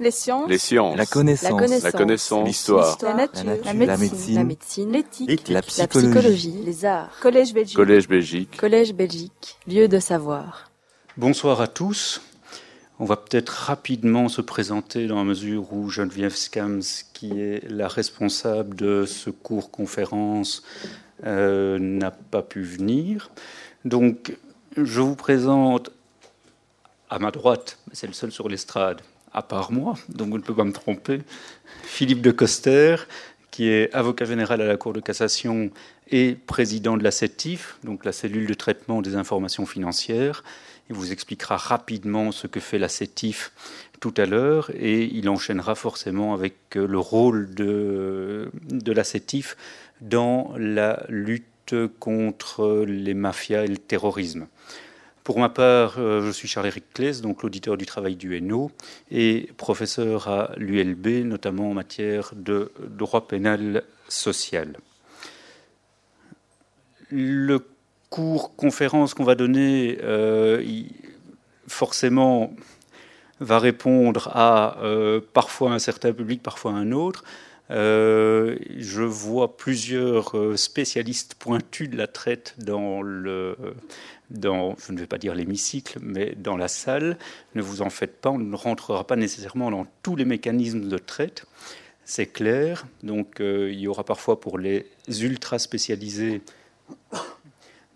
Les sciences. Les sciences. La connaissance. La connaissance. L'histoire. La nature. La La médecine. médecine. L'éthique. La La psychologie. psychologie. Les arts. Collège Belgique. Collège Belgique. Collège Belgique. Lieu de savoir. Bonsoir à tous. On va peut-être rapidement se présenter dans la mesure où Geneviève Scams, qui est la responsable de ce cours conférence, euh, n'a pas pu venir. Donc, je vous présente à ma droite, c'est le seul sur l'estrade, à part moi, donc vous ne pouvez pas me tromper, Philippe de Coster, qui est avocat général à la Cour de cassation et président de la CETIF, donc la cellule de traitement des informations financières. Il vous expliquera rapidement ce que fait la CETIF tout à l'heure et il enchaînera forcément avec euh, le rôle de, de la CETIF dans la lutte contre les mafias et le terrorisme. Pour ma part, euh, je suis Charles-Éric Claes, donc l'auditeur du travail du NO et professeur à l'ULB, notamment en matière de droit pénal social. Le cours conférence qu'on va donner, euh, forcément, va répondre à euh, parfois un certain public, parfois un autre. Euh, je vois plusieurs euh, spécialistes pointus de la traite dans le, dans, je ne vais pas dire l'hémicycle, mais dans la salle. Ne vous en faites pas, on ne rentrera pas nécessairement dans tous les mécanismes de traite. C'est clair. Donc, euh, il y aura parfois pour les ultra spécialisés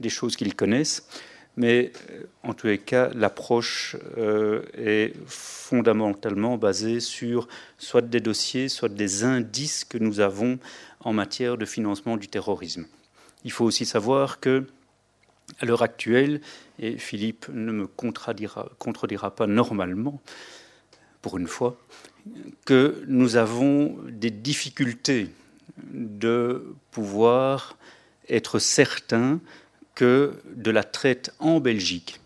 des choses qu'ils connaissent. Mais euh, en tous les cas, l'approche euh, est fondamentalement basée sur soit des dossiers, soit des indices que nous avons en matière de financement du terrorisme. Il faut aussi savoir que, à l'heure actuelle, et Philippe ne me contredira, contredira pas normalement, pour une fois, que nous avons des difficultés de pouvoir être certains que de la traite en Belgique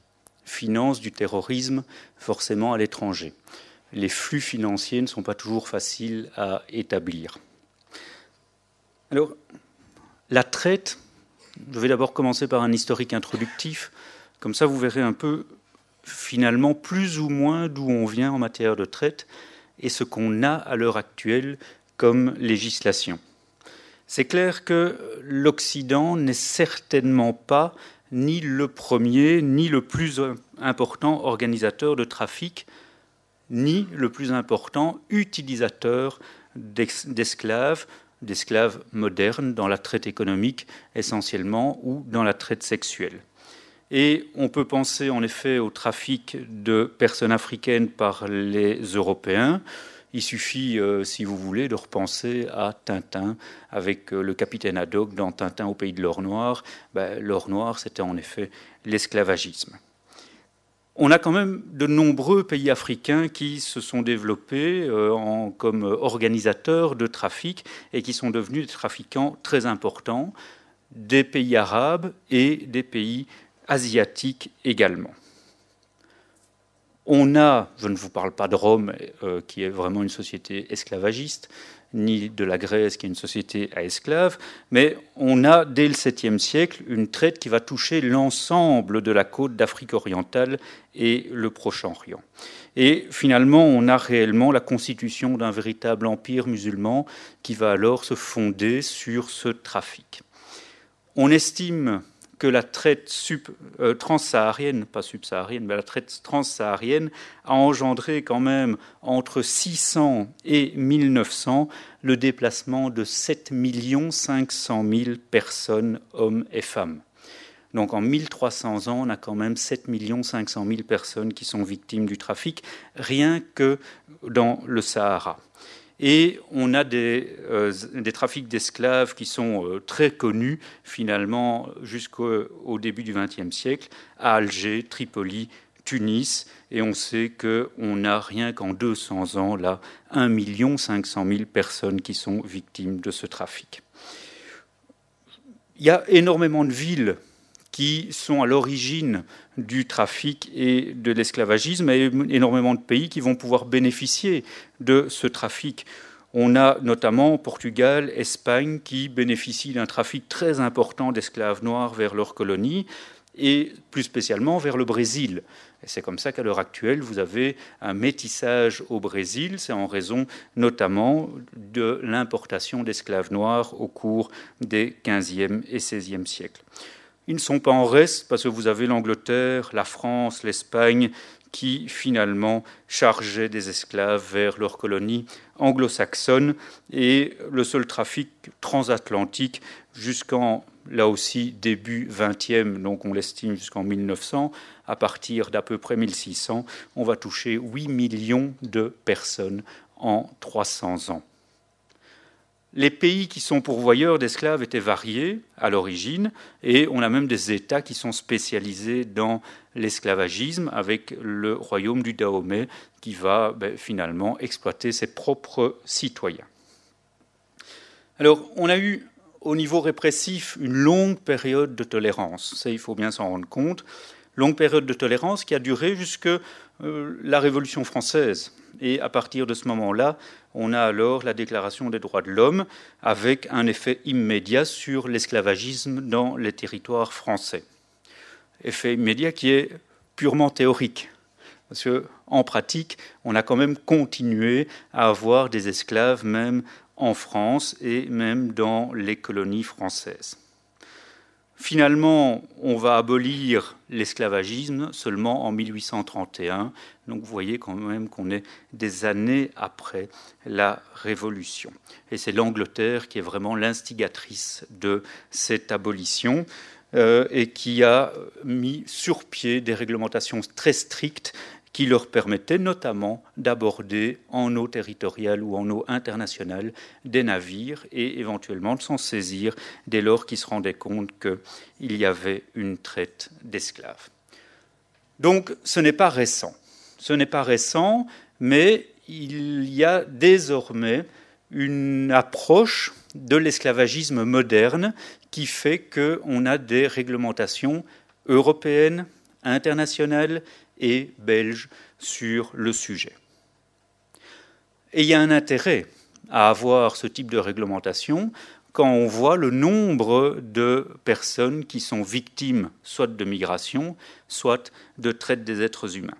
finance du terrorisme forcément à l'étranger. Les flux financiers ne sont pas toujours faciles à établir. Alors, la traite, je vais d'abord commencer par un historique introductif, comme ça vous verrez un peu finalement plus ou moins d'où on vient en matière de traite et ce qu'on a à l'heure actuelle comme législation. C'est clair que l'Occident n'est certainement pas ni le premier, ni le plus important organisateur de trafic, ni le plus important utilisateur d'esclaves, d'esclaves modernes dans la traite économique essentiellement ou dans la traite sexuelle. Et on peut penser en effet au trafic de personnes africaines par les Européens. Il suffit, euh, si vous voulez, de repenser à Tintin avec euh, le capitaine Haddock dans Tintin au pays de l'or noir. Ben, l'or noir, c'était en effet l'esclavagisme. On a quand même de nombreux pays africains qui se sont développés euh, comme organisateurs de trafic et qui sont devenus des trafiquants très importants, des pays arabes et des pays asiatiques également. On a, je ne vous parle pas de Rome, euh, qui est vraiment une société esclavagiste, ni de la Grèce, qui est une société à esclaves, mais on a, dès le 7e siècle, une traite qui va toucher l'ensemble de la côte d'Afrique orientale et le Proche-Orient. Et finalement, on a réellement la constitution d'un véritable empire musulman qui va alors se fonder sur ce trafic. On estime que la traite euh, transsaharienne, pas subsaharienne, mais la traite transsaharienne a engendré quand même entre 600 et 1900 le déplacement de 7 500 000 personnes, hommes et femmes. Donc en 1300 ans, on a quand même 7 500 000 personnes qui sont victimes du trafic, rien que dans le Sahara. Et on a des, euh, des trafics d'esclaves qui sont euh, très connus, finalement, jusqu'au au début du XXe siècle, à Alger, Tripoli, Tunis. Et on sait qu'on a rien qu'en 200 ans, là, 1 500 000 personnes qui sont victimes de ce trafic. Il y a énormément de villes qui sont à l'origine du trafic et de l'esclavagisme, et énormément de pays qui vont pouvoir bénéficier de ce trafic. On a notamment Portugal, Espagne, qui bénéficient d'un trafic très important d'esclaves noirs vers leurs colonies, et plus spécialement vers le Brésil. C'est comme ça qu'à l'heure actuelle, vous avez un métissage au Brésil. C'est en raison notamment de l'importation d'esclaves noirs au cours des 15e et 16e siècles. Ils ne sont pas en reste parce que vous avez l'Angleterre, la France, l'Espagne qui finalement chargeaient des esclaves vers leurs colonies anglo-saxonnes et le seul trafic transatlantique jusqu'en là aussi début 20e, donc on l'estime jusqu'en 1900, à partir d'à peu près 1600, on va toucher 8 millions de personnes en 300 ans. Les pays qui sont pourvoyeurs d'esclaves étaient variés à l'origine, et on a même des États qui sont spécialisés dans l'esclavagisme, avec le royaume du Dahomey qui va ben, finalement exploiter ses propres citoyens. Alors, on a eu au niveau répressif une longue période de tolérance, ça il faut bien s'en rendre compte, longue période de tolérance qui a duré jusque euh, la Révolution française. Et à partir de ce moment-là, on a alors la Déclaration des droits de l'homme avec un effet immédiat sur l'esclavagisme dans les territoires français. Effet immédiat qui est purement théorique. Parce qu'en pratique, on a quand même continué à avoir des esclaves même en France et même dans les colonies françaises. Finalement, on va abolir l'esclavagisme seulement en 1831. Donc vous voyez quand même qu'on est des années après la Révolution. Et c'est l'Angleterre qui est vraiment l'instigatrice de cette abolition. Euh, et qui a mis sur pied des réglementations très strictes qui leur permettait notamment d'aborder en eau territoriale ou en eau internationale des navires et éventuellement de s'en saisir dès lors qu'ils se rendaient compte qu'il y avait une traite d'esclaves. Donc ce n'est pas récent. Ce n'est pas récent, mais il y a désormais une approche de l'esclavagisme moderne qui fait qu'on a des réglementations européennes, internationales et belges sur le sujet. Et il y a un intérêt à avoir ce type de réglementation quand on voit le nombre de personnes qui sont victimes soit de migration, soit de traite des êtres humains.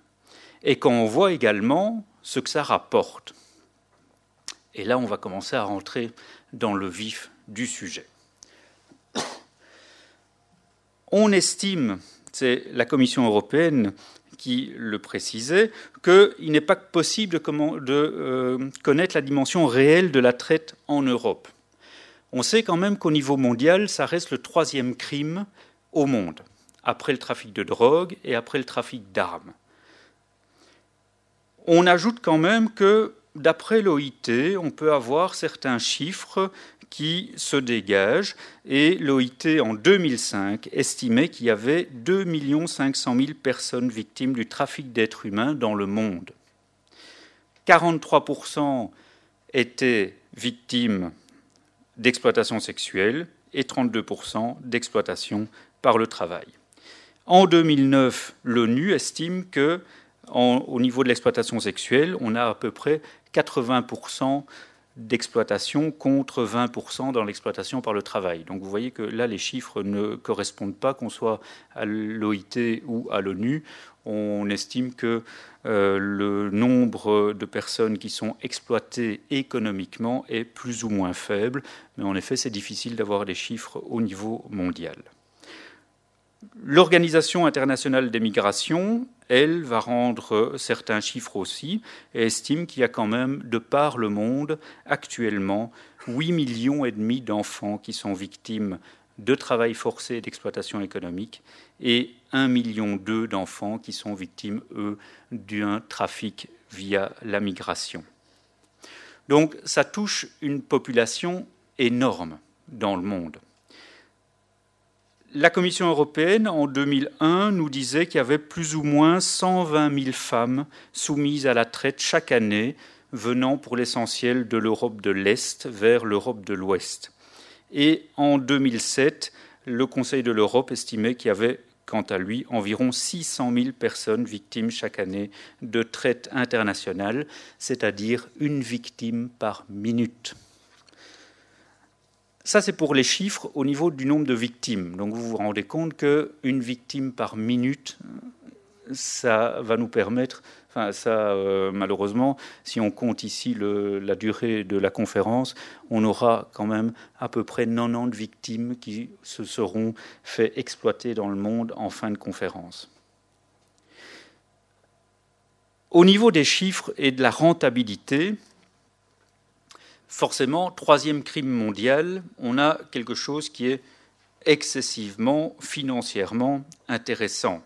Et quand on voit également ce que ça rapporte. Et là, on va commencer à rentrer dans le vif du sujet. On estime, c'est la Commission européenne qui le précisait, qu'il n'est pas possible de, euh, connaître la dimension réelle de la traite en Europe. On sait quand même qu'au niveau mondial, ça reste le troisième crime au monde, après le trafic de drogue et après le trafic d'armes. On ajoute quand même que, d'après l'OIT, on peut avoir certains chiffres qui se dégage et l'OIT en 2005 estimait qu'il y avait 2 500 000 personnes victimes du trafic d'êtres humains dans le monde. 43% étaient victimes d'exploitation sexuelle et 32% d'exploitation par le travail. En 2009, l'ONU estime que, au niveau de l'exploitation sexuelle, on a à peu près 80% d'exploitation contre 20% dans l'exploitation par le travail. Donc vous voyez que là, les chiffres ne correspondent pas, qu'on soit à l'OIT ou à l'ONU. On estime que euh, le nombre de personnes qui sont exploitées économiquement est plus ou moins faible, mais en effet, c'est difficile d'avoir des chiffres au niveau mondial. L'Organisation internationale des migrations, elle, va rendre certains chiffres aussi et estime qu'il y a quand même, de par le monde, actuellement, 8 millions et demi d'enfants qui sont victimes de travail forcé et d'exploitation économique et 1,2 million d'enfants qui sont victimes, eux, d'un trafic via la migration. Donc ça touche une population énorme dans le monde. La Commission européenne, en 2001, nous disait qu'il y avait plus ou moins 120 000 femmes soumises à la traite chaque année, venant pour l'essentiel de l'Europe de l'Est vers l'Europe de l'Ouest. Et en 2007, le Conseil de l'Europe estimait qu'il y avait, quant à lui, environ 600 000 personnes victimes chaque année de traite internationale, c'est-à-dire une victime par minute. Ça, c'est pour les chiffres au niveau du nombre de victimes. Donc vous vous rendez compte qu'une victime par minute, ça va nous permettre, enfin ça euh, malheureusement, si on compte ici la durée de la conférence, on aura quand même à peu près 90 victimes qui se seront fait exploiter dans le monde en fin de conférence. Au niveau des chiffres et de la rentabilité, forcément, troisième crime mondial, on a quelque chose qui est excessivement financièrement intéressant.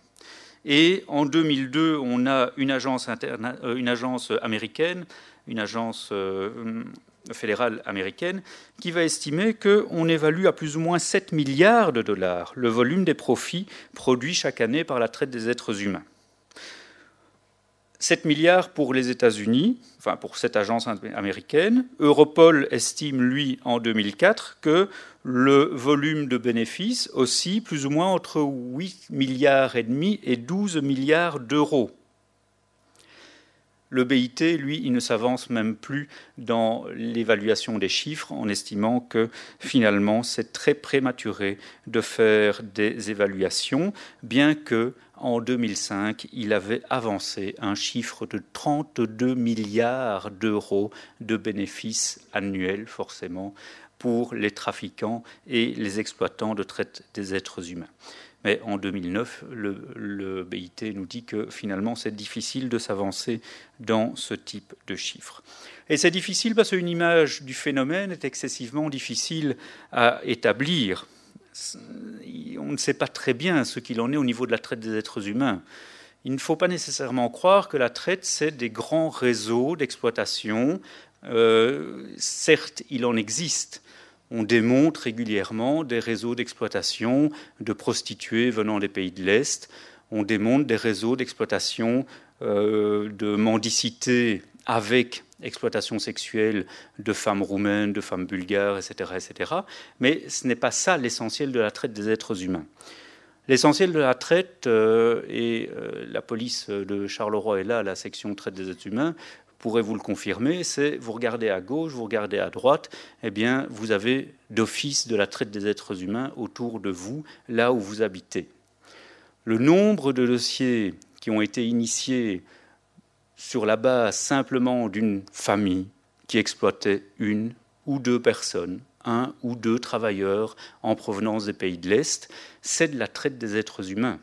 Et en 2002, on a une agence, euh, une agence américaine, une agence euh, fédérale américaine, qui va estimer qu'on évalue à plus ou moins 7 milliards de dollars le volume des profits produits chaque année par la traite des êtres humains. 7 milliards pour les États-Unis, enfin pour cette agence américaine. Europol estime, lui, en 2004, que le volume de bénéfices aussi plus ou moins entre 8 milliards et demi et 12 milliards d'euros. Le BIT, lui, il ne s'avance même plus dans l'évaluation des chiffres en estimant que finalement c'est très prématuré de faire des évaluations, bien que en 2005, il avait avancé un chiffre de 32 milliards d'euros de bénéfices annuels, forcément, pour les trafiquants et les exploitants de traite des êtres humains. Mais en 2009, le, BIT nous dit que finalement, c'est difficile de s'avancer dans ce type de chiffres. Et c'est difficile parce qu'une image du phénomène est excessivement difficile à établir on ne sait pas très bien ce qu'il en est au niveau de la traite des êtres humains. Il ne faut pas nécessairement croire que la traite, c'est des grands réseaux d'exploitation. Euh, certes, il en existe. On démontre régulièrement des réseaux d'exploitation de prostituées venant des pays de l'Est. On démontre des réseaux d'exploitation euh, de mendicité avec exploitation sexuelle de femmes roumaines, de femmes bulgares, etc. etc. Mais ce n'est pas ça l'essentiel de la traite des êtres humains. L'essentiel de la traite, euh, et euh, la police de Charleroi est là, la section traite des êtres humains, pourrait vous le confirmer, c'est vous regardez à gauche, vous regardez à droite, eh bien vous avez d'office de la traite des êtres humains autour de vous, là où vous habitez. Le nombre de dossiers qui ont été initiés sur la base simplement d'une famille qui exploitait une ou deux personnes, un ou deux travailleurs en provenance des pays de l'Est, c'est de la traite des êtres humains.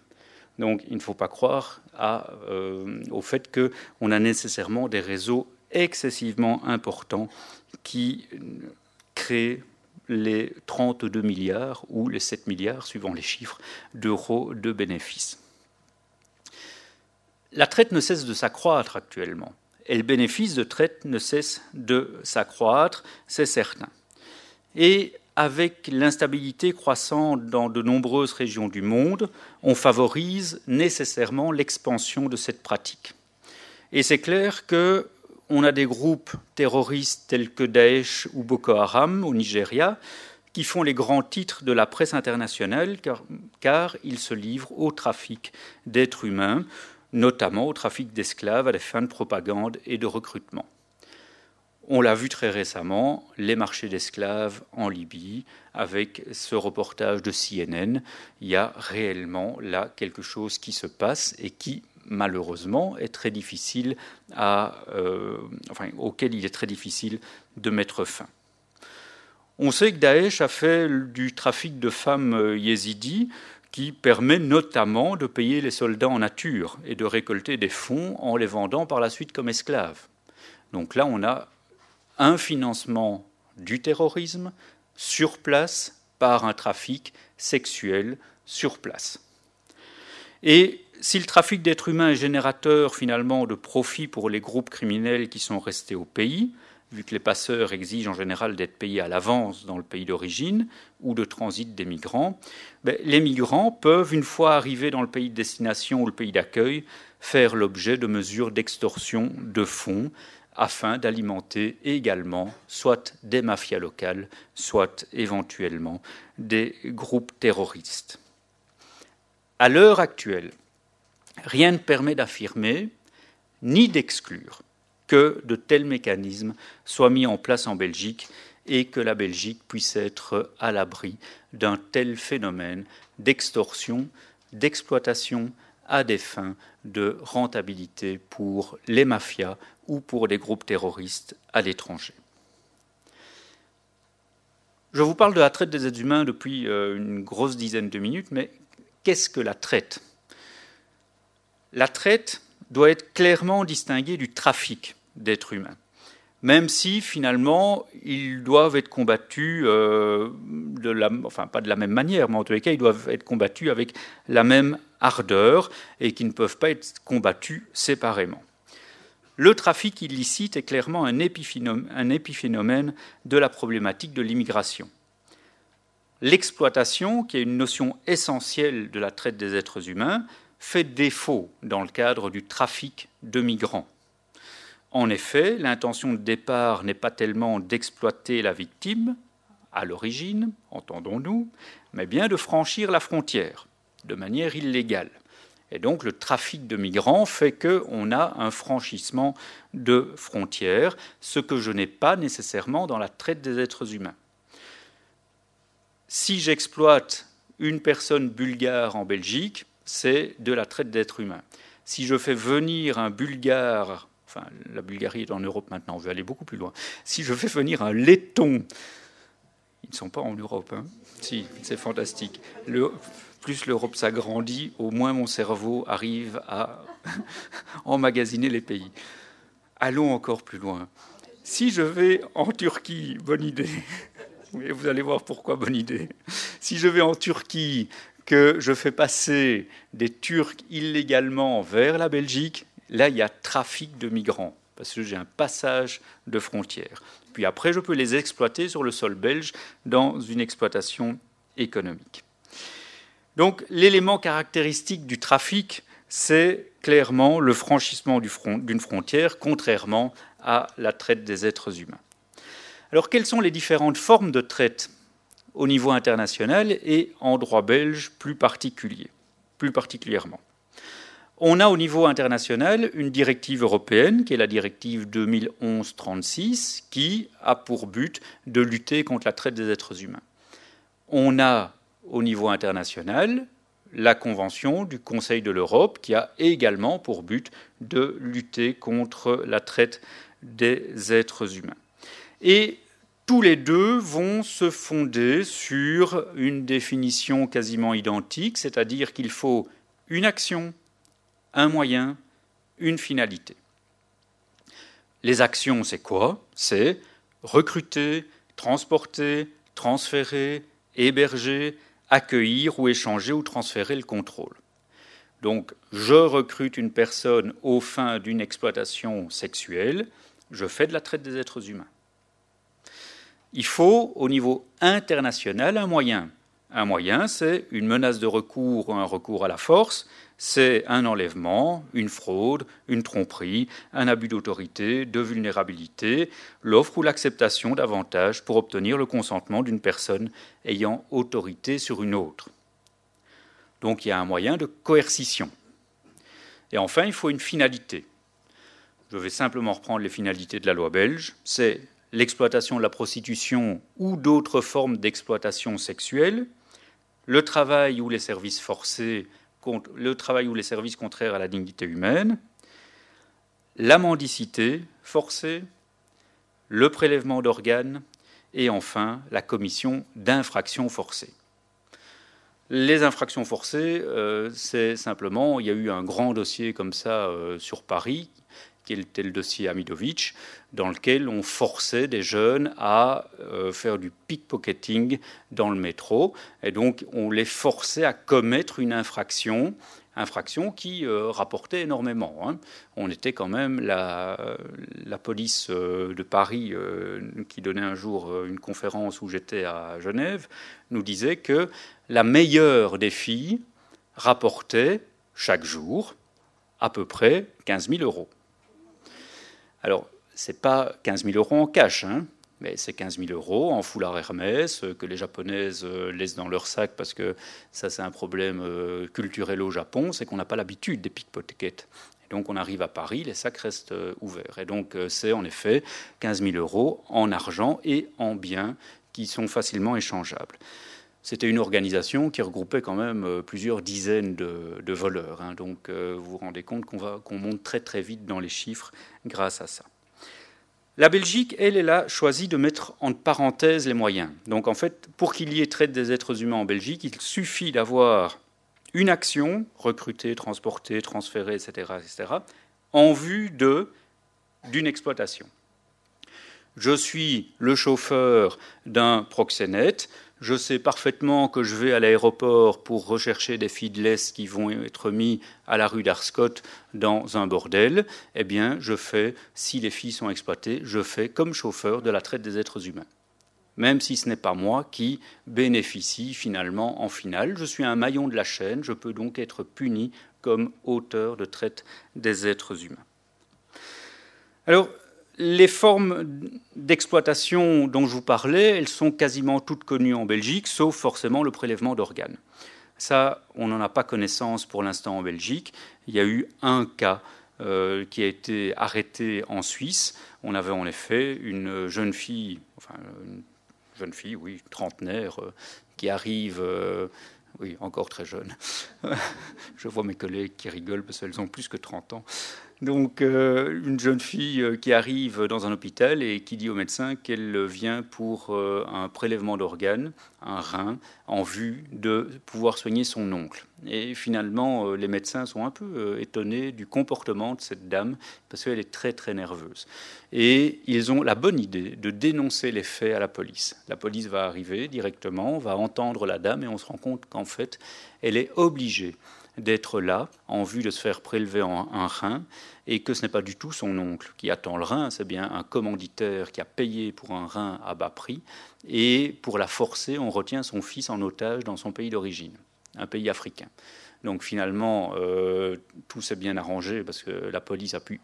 Donc il ne faut pas croire euh, au fait qu'on a nécessairement des réseaux excessivement importants qui créent les 32 milliards ou les 7 milliards, suivant les chiffres, d'euros de bénéfices. La traite ne cesse de s'accroître actuellement. Et le bénéfice de traite ne cesse de s'accroître, c'est certain. Et avec l'instabilité croissante dans de nombreuses régions du monde, on favorise nécessairement l'expansion de cette pratique. Et c'est clair que on a des groupes terroristes tels que Daesh ou Boko Haram au Nigeria qui font les grands titres de la presse internationale car, car ils se livrent au trafic d'êtres humains notamment au trafic d'esclaves à des fins de propagande et de recrutement. On l'a vu très récemment, les marchés d'esclaves en Libye, avec ce reportage de CNN. Il y a réellement là quelque chose qui se passe et qui, malheureusement, est très difficile à, euh, enfin, auquel il est très difficile de mettre fin. On sait que Daesh a fait du trafic de femmes euh, yézidis qui permet notamment de payer les soldats en nature et de récolter des fonds en les vendant par la suite comme esclaves. Donc là, on a un financement du terrorisme sur place par un trafic sexuel sur place. Et si le trafic d'êtres humains est générateur finalement de profits pour les groupes criminels qui sont restés au pays, vu que les passeurs exigent en général d'être payés à l'avance dans le pays d'origine ou de transit des migrants, ben, les migrants peuvent, une fois arrivés dans le pays de destination ou le pays d'accueil, faire l'objet de mesures d'extorsion de fonds afin d'alimenter également soit des mafias locales, soit éventuellement des groupes terroristes. À l'heure actuelle, rien ne permet d'affirmer ni d'exclure que de tels mécanismes soient mis en place en Belgique et que la Belgique puisse être à l'abri d'un tel phénomène d'extorsion, d'exploitation à des fins de rentabilité pour les mafias ou pour des groupes terroristes à l'étranger. Je vous parle de la traite des êtres humains depuis euh, une grosse dizaine de minutes, mais qu'est-ce que la traite? La traite doit être clairement distinguée du trafic d'êtres humains, même si finalement ils doivent être combattus, euh, enfin pas de la même manière, mais en tous les cas ils doivent être combattus avec la même ardeur et qui ne peuvent pas être combattus séparément. Le trafic illicite est clairement un épiphénomène, de la problématique de l'immigration. L'exploitation, qui est une notion essentielle de la traite des êtres humains, fait défaut dans le cadre du trafic de migrants. En effet, l'intention de départ n'est pas tellement d'exploiter la victime, à l'origine, entendons-nous, mais bien de franchir la frontière de manière illégale. Et donc le trafic de migrants fait qu'on a un franchissement de frontières, ce que je n'ai pas nécessairement dans la traite des êtres humains. Si j'exploite une personne bulgare en Belgique, c'est de la traite d'êtres humains. Si je fais venir un bulgare, enfin la Bulgarie est en Europe maintenant, on veut aller beaucoup plus loin, si je fais venir un laiton, ils ne sont pas en Europe, hein si, c'est fantastique. Plus l'Europe s'agrandit, au moins mon cerveau arrive à emmagasiner les pays. Allons encore plus loin. Si je vais en Turquie, bonne idée, vous allez voir pourquoi bonne idée. Si je vais en Turquie, que je fais passer des Turcs illégalement vers la Belgique, là il y a trafic de migrants, parce que j'ai un passage de frontières. Puis après, je peux les exploiter sur le sol belge dans une exploitation économique. Donc l'élément caractéristique du trafic, c'est clairement le franchissement d'une frontière, contrairement à la traite des êtres humains. Alors quelles sont les différentes formes de traite au niveau international et en droit belge plus particulier, particulièrement? On a au niveau international une directive européenne, qui est la directive 2011-36, qui a pour but de lutter contre la traite des êtres humains. On a au niveau international la Convention du Conseil de l'Europe qui a également pour but de lutter contre la traite des êtres humains. Et tous les deux vont se fonder sur une définition quasiment identique, c'est-à-dire qu'il faut une action, un moyen, une finalité. Les actions, c'est quoi? C'est recruter, transporter, transférer, héberger, accueillir ou échanger ou transférer le contrôle. Donc, je recrute une personne aux fins d'une exploitation sexuelle, je fais de la traite des êtres humains. Il faut, au niveau international, un moyen. Un moyen, c'est une menace de recours ou un recours à la force, c'est un enlèvement, une fraude, une tromperie, un abus d'autorité, de vulnérabilité, l'offre ou l'acceptation d'avantages pour obtenir le consentement d'une personne ayant autorité sur une autre. Donc il y a un moyen de coercition. Et enfin, il faut une finalité. Je vais simplement reprendre les finalités de la loi belge. C'est l'exploitation de la prostitution ou d'autres formes d'exploitation sexuelle, le travail ou les services forcés le travail ou les services contraires à la dignité humaine, la mendicité forcée, le prélèvement d'organes et enfin la commission d'infractions forcées. Les infractions forcées, euh, c'est simplement, il y a eu un grand dossier comme ça euh, sur Paris qui était le dossier Amidovitch, dans lequel on forçait des jeunes à euh, faire du pickpocketing dans le métro. Et donc, on les forçait à commettre une infraction, infraction qui euh, rapportait énormément. Hein. On était quand même la, la police euh, de Paris, qui donnait un jour une conférence où j'étais à Genève, nous disait que la meilleure des filles rapportait chaque jour à peu près 15 000 euros. Alors, ce n'est pas 15 000 euros en cash, hein, mais c'est 15 000 euros en foulard Hermès euh, que les Japonaises euh, laissent dans leur sac parce que ça, c'est un problème euh, culturel au Japon, c'est qu'on n'a pas l'habitude des pickpockets. Donc on arrive à Paris, les sacs restent ouverts. Et donc c'est en effet 15 000 euros en argent et en biens qui sont facilement échangeables. C'était une organisation qui regroupait quand même euh, plusieurs dizaines de, voleurs. Hein. donc euh, vous vous rendez compte qu'on monte très très vite dans les chiffres grâce à ça. La Belgique, elle, elle a choisi de mettre en parenthèse les moyens. Donc en fait, pour qu'il y ait traite des êtres humains en Belgique, il suffit d'avoir une action, recruter, transporter, transférer, etc., etc., en vue d'une exploitation. Je suis le chauffeur d'un proxénète, je sais parfaitement que je vais à l'aéroport pour rechercher des feedless qui vont être mis à la rue d'Arscott dans un bordel. Eh bien, je fais, si les filles sont exploitées, je fais comme chauffeur de la traite des êtres humains. Même si ce n'est pas moi qui bénéficie finalement en finale. Je suis un maillon de la chaîne, je peux donc être puni comme auteur de traite des êtres humains. Alors, les formes d'exploitation dont je vous parlais, elles sont quasiment toutes connues en Belgique, sauf forcément le prélèvement d'organes. Ça, on n'en a pas connaissance pour l'instant en Belgique. Il y a eu un cas euh, qui a été arrêté en Suisse. On avait en effet une jeune fille, enfin une jeune fille, oui, trentenaire, euh, qui arrive, euh, oui, encore très jeune. Je vois mes collègues qui rigolent parce qu'elles ont plus que 30 ans. Donc, euh, une jeune fille euh, qui arrive dans un hôpital et qui dit au médecin qu'elle vient pour euh, un prélèvement d'organes, un rein, en vue de pouvoir soigner son oncle. Et finalement, les médecins sont un peu étonnés du comportement de cette dame parce qu'elle est très très nerveuse. Et ils ont la bonne idée de dénoncer les faits à la police. La police va arriver directement, va entendre la dame et on se rend compte qu'en fait, elle est obligée d'être là en vue de se faire prélever un rein et que ce n'est pas du tout son oncle qui attend le rein, c'est bien un commanditaire qui a payé pour un rein à bas prix et pour la forcer, on retient son fils en otage dans son pays d'origine, un pays africain. Donc finalement, euh, tout s'est bien arrangé parce que la police a pu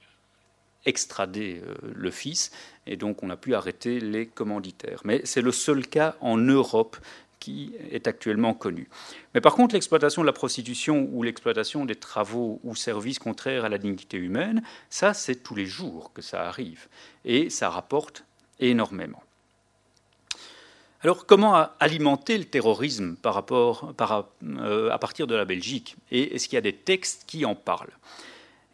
extrader euh, le fils et donc on a pu arrêter les commanditaires. Mais c'est le seul cas en Europe qui est actuellement connu. Mais par contre, l'exploitation de la prostitution ou l'exploitation des travaux ou services contraires à la dignité humaine, ça, c'est tous les jours que ça arrive. Et ça rapporte énormément. Alors, comment alimenter le terrorisme par rapport, euh, à partir de la Belgique? Et est-ce qu'il y a des textes qui en parlent?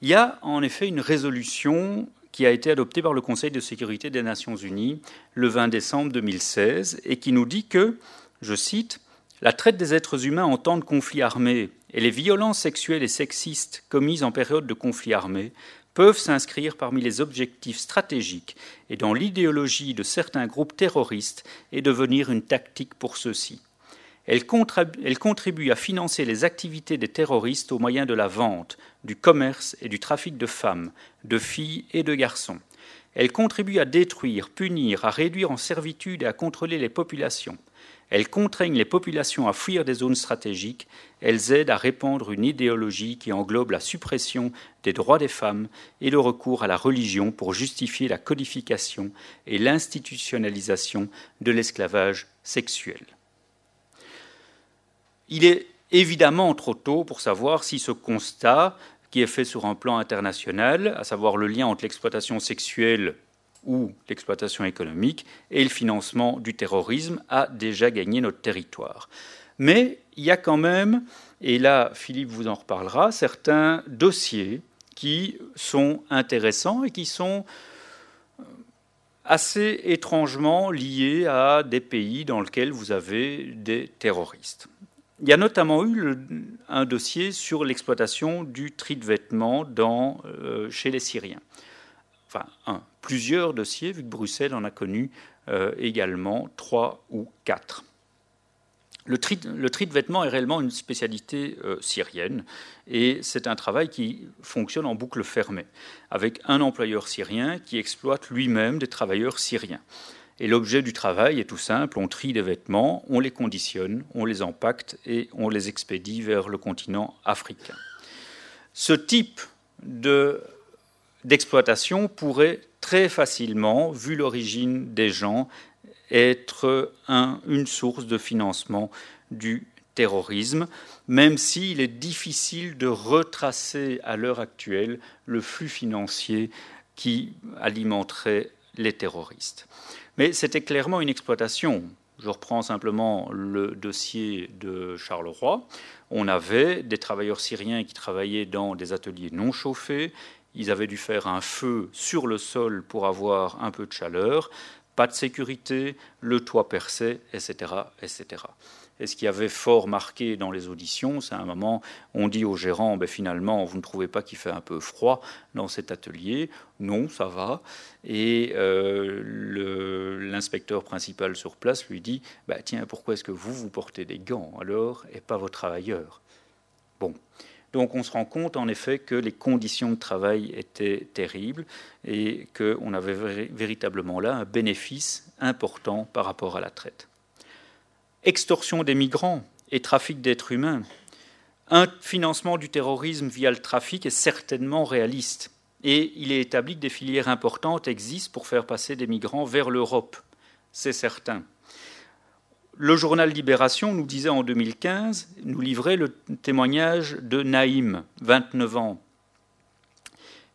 Il y a en effet une résolution qui a été adoptée par le Conseil de sécurité des Nations Unies le 20 décembre 2016 et qui nous dit que je cite, La traite des êtres humains en temps de conflit armé et les violences sexuelles et sexistes commises en période de conflit armé peuvent s'inscrire parmi les objectifs stratégiques et dans l'idéologie de certains groupes terroristes et devenir une tactique pour ceux-ci. Elle contribue à financer les activités des terroristes au moyen de la vente, du commerce et du trafic de femmes, de filles et de garçons. Elle contribue à détruire, punir, à réduire en servitude et à contrôler les populations. Elles contraignent les populations à fuir des zones stratégiques, elles aident à répandre une idéologie qui englobe la suppression des droits des femmes et le recours à la religion pour justifier la codification et l'institutionnalisation de l'esclavage sexuel. Il est évidemment trop tôt pour savoir si ce constat, qui est fait sur un plan international, à savoir le lien entre l'exploitation sexuelle ou l'exploitation économique et le financement du terrorisme a déjà gagné notre territoire. Mais il y a quand même, et là Philippe vous en reparlera, certains dossiers qui sont intéressants et qui sont assez étrangement liés à des pays dans lesquels vous avez des terroristes. Il y a notamment eu un dossier sur l'exploitation du tri de vêtements euh, chez les Syriens enfin un, plusieurs dossiers, vu que Bruxelles en a connu euh, également trois ou quatre. Le tri, de vêtements est réellement une spécialité euh, syrienne et c'est un travail qui fonctionne en boucle fermée, avec un employeur syrien qui exploite lui-même des travailleurs syriens. Et l'objet du travail est tout simple, on trie des vêtements, on les conditionne, on les empacte et on les expédie vers le continent africain. Ce type de d'exploitation pourrait très facilement, vu l'origine des gens, être une source de financement du terrorisme, même s'il est difficile de retracer à l'heure actuelle le flux financier qui alimenterait les terroristes. Mais c'était clairement une exploitation. Je reprends simplement le dossier de Charleroi. On avait des travailleurs syriens qui travaillaient dans des ateliers non chauffés. Ils avaient dû faire un feu sur le sol pour avoir un peu de chaleur. Pas de sécurité, le toit percé, etc., etc. Et ce qui avait fort marqué dans les auditions, c'est à un moment, on dit au gérant, ben finalement, vous ne trouvez pas qu'il fait un peu froid dans cet atelier Non, ça va. Et euh, l'inspecteur principal sur place lui dit, ben tiens, pourquoi est-ce que vous, vous portez des gants alors et pas vos travailleurs Bon. Donc on se rend compte en effet que les conditions de travail étaient terribles et qu'on avait véritablement là un bénéfice important par rapport à la traite extorsion des migrants et trafic d'êtres humains, un financement du terrorisme via le trafic est certainement réaliste. Et il est établi que des filières importantes existent pour faire passer des migrants vers l'Europe. C'est certain. Le journal Libération nous disait en 2015, nous livrait le témoignage de Naïm, 29 ans.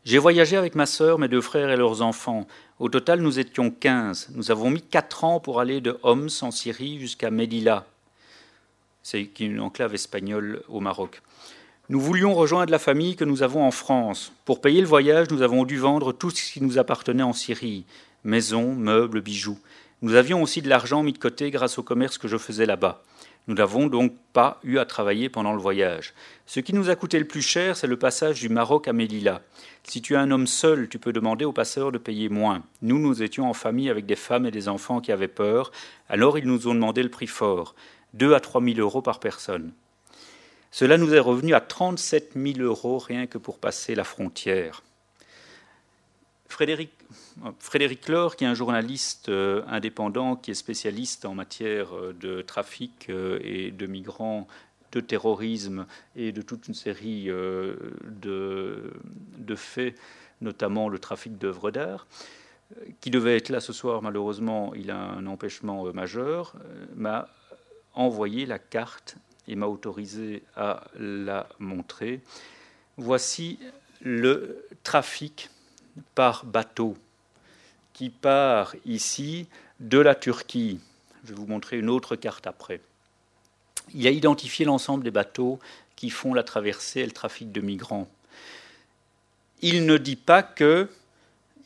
J'ai voyagé avec ma sœur, mes deux frères et leurs enfants. Au total, nous étions 15. Nous avons mis 4 ans pour aller de Homs en Syrie jusqu'à Melilla. C'est une enclave espagnole au Maroc. Nous voulions rejoindre la famille que nous avons en France. Pour payer le voyage, nous avons dû vendre tout ce qui nous appartenait en Syrie maisons, meubles, bijoux. Nous avions aussi de l'argent mis de côté grâce au commerce que je faisais là-bas. Nous n'avons donc pas eu à travailler pendant le voyage. Ce qui nous a coûté le plus cher, c'est le passage du Maroc à Melilla. Si tu es un homme seul, tu peux demander au passeur de payer moins. Nous, nous étions en famille avec des femmes et des enfants qui avaient peur, alors ils nous ont demandé le prix fort, 2 à 3 000 euros par personne. Cela nous est revenu à 37 000 euros rien que pour passer la frontière. Frédéric, Frédéric Laure, qui est un journaliste euh, indépendant, qui est spécialiste en matière euh, de trafic euh, et de migrants, de terrorisme et de toute une série de, de faits, notamment le trafic d'œuvres d'art, qui devait être là ce soir, malheureusement, il a un empêchement majeur, m'a envoyé la carte et m'a autorisé à la montrer. Voici le trafic par bateau qui part ici de la Turquie. Je vais vous montrer une autre carte après. Il a identifié l'ensemble des bateaux qui font la traversée et le trafic de migrants. Il ne dit pas qu'il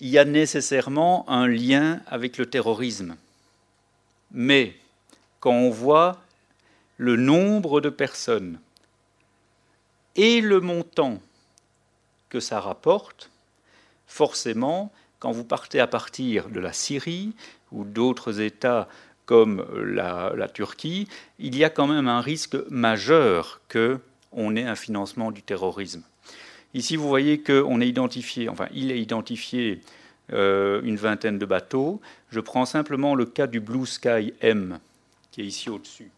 y a nécessairement un lien avec le terrorisme. Mais quand on voit le nombre de personnes et le montant que ça rapporte, forcément, quand vous partez à partir de la Syrie ou d'autres États comme la, Turquie, il y a quand même un risque majeur qu'on ait un financement du terrorisme. Ici, vous voyez qu'on est identifié, enfin, il est identifié euh, une vingtaine de bateaux. Je prends simplement le cas du Blue Sky M, qui est ici au-dessus.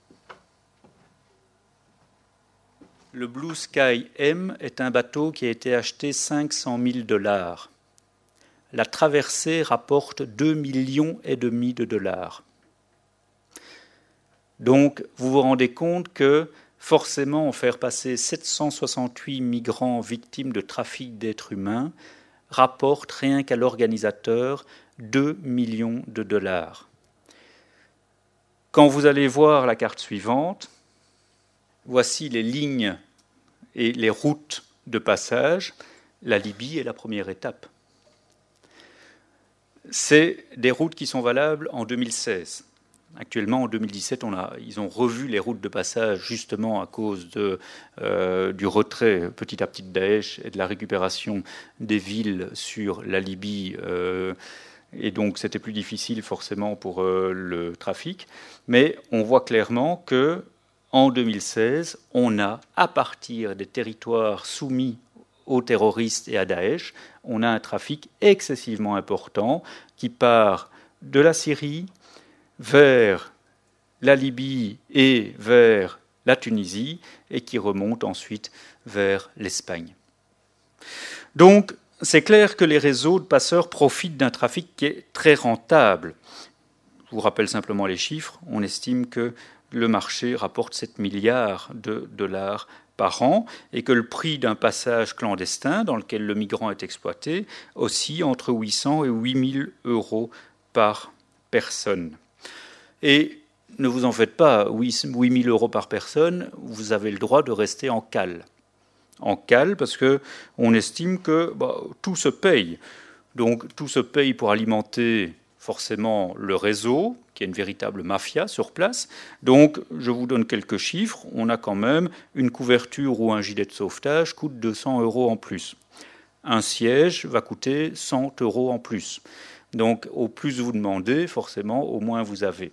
Le Blue Sky M est un bateau qui a été acheté 500 000 dollars la traversée rapporte 2 millions et demi de dollars. Donc, vous vous rendez compte que forcément, faire passer 768 migrants victimes de trafic d'êtres humains rapporte rien qu'à l'organisateur 2 millions de dollars. Quand vous allez voir la carte suivante, voici les lignes et les routes de passage. La Libye est la première étape c'est des routes qui sont valables en 2016. Actuellement, en 2017, ils ont revu les routes de passage justement à cause euh, du retrait petit à petit de Daesh et de la récupération des villes sur la Libye. Euh, et donc, c'était plus difficile forcément pour euh, le trafic. Mais on voit clairement que en 2016, on a, à partir des territoires soumis aux terroristes et à Daesh, on a un trafic excessivement important qui part de la Syrie vers la Libye et vers la Tunisie et qui remonte ensuite vers l'Espagne. Donc, c'est clair que les réseaux de passeurs profitent d'un trafic qui est très rentable. Je vous rappelle simplement les chiffres. On estime que le marché rapporte 7 milliards de dollars et que le prix d'un passage clandestin dans lequel le migrant est exploité oscille entre 800 et 8000 euros par personne. Et ne vous en faites pas, 8 000 euros par personne, vous avez le droit de rester en cale. En cale, parce qu'on estime que bah, tout se paye. Donc tout se paye pour alimenter forcément le réseau, qui est une véritable mafia sur place. Donc je vous donne quelques chiffres. On a quand même une couverture ou un gilet de sauvetage coûte 200 euros en plus. Un siège va coûter 100 euros en plus. Donc au plus vous demandez, forcément, au moins vous avez.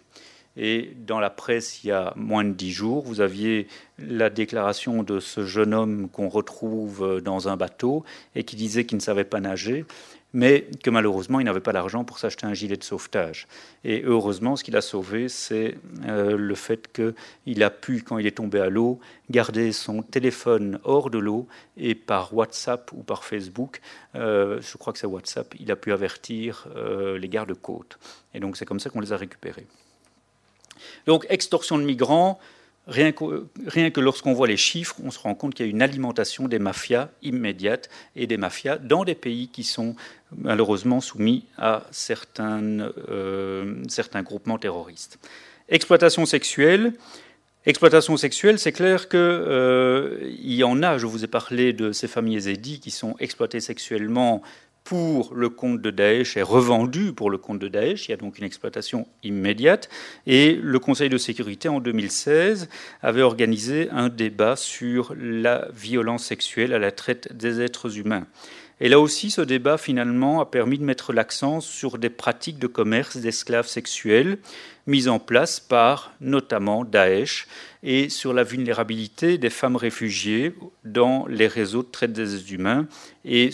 Et dans la presse, il y a moins de dix jours, vous aviez la déclaration de ce jeune homme qu'on retrouve dans un bateau et qui disait qu'il ne savait pas nager mais que malheureusement, il n'avait pas l'argent pour s'acheter un gilet de sauvetage. Et heureusement, ce qu'il a sauvé, c'est euh, le fait qu'il a pu, quand il est tombé à l'eau, garder son téléphone hors de l'eau et par WhatsApp ou par Facebook, euh, je crois que c'est WhatsApp, il a pu avertir euh, les gardes-côtes. Et donc c'est comme ça qu'on les a récupérés. Donc extorsion de migrants, Rien que, lorsqu'on voit les chiffres, on se rend compte qu'il y a une alimentation des mafias immédiates et des mafias dans des pays qui sont malheureusement soumis à certains, euh, groupements terroristes. Exploitation sexuelle. Exploitation sexuelle, c'est clair qu'il euh, y en a, je vous ai parlé de ces familles yézidis qui sont exploitées sexuellement pour le compte de Daesh est revendu pour le compte de Daesh. Il y a donc une exploitation immédiate. Et le Conseil de sécurité, en 2016, avait organisé un débat sur la violence sexuelle à la traite des êtres humains. Et là aussi, ce débat, finalement, a permis de mettre l'accent sur des pratiques de commerce d'esclaves sexuels mises en place par notamment Daesh et sur la vulnérabilité des femmes réfugiées dans les réseaux de traite des humains et,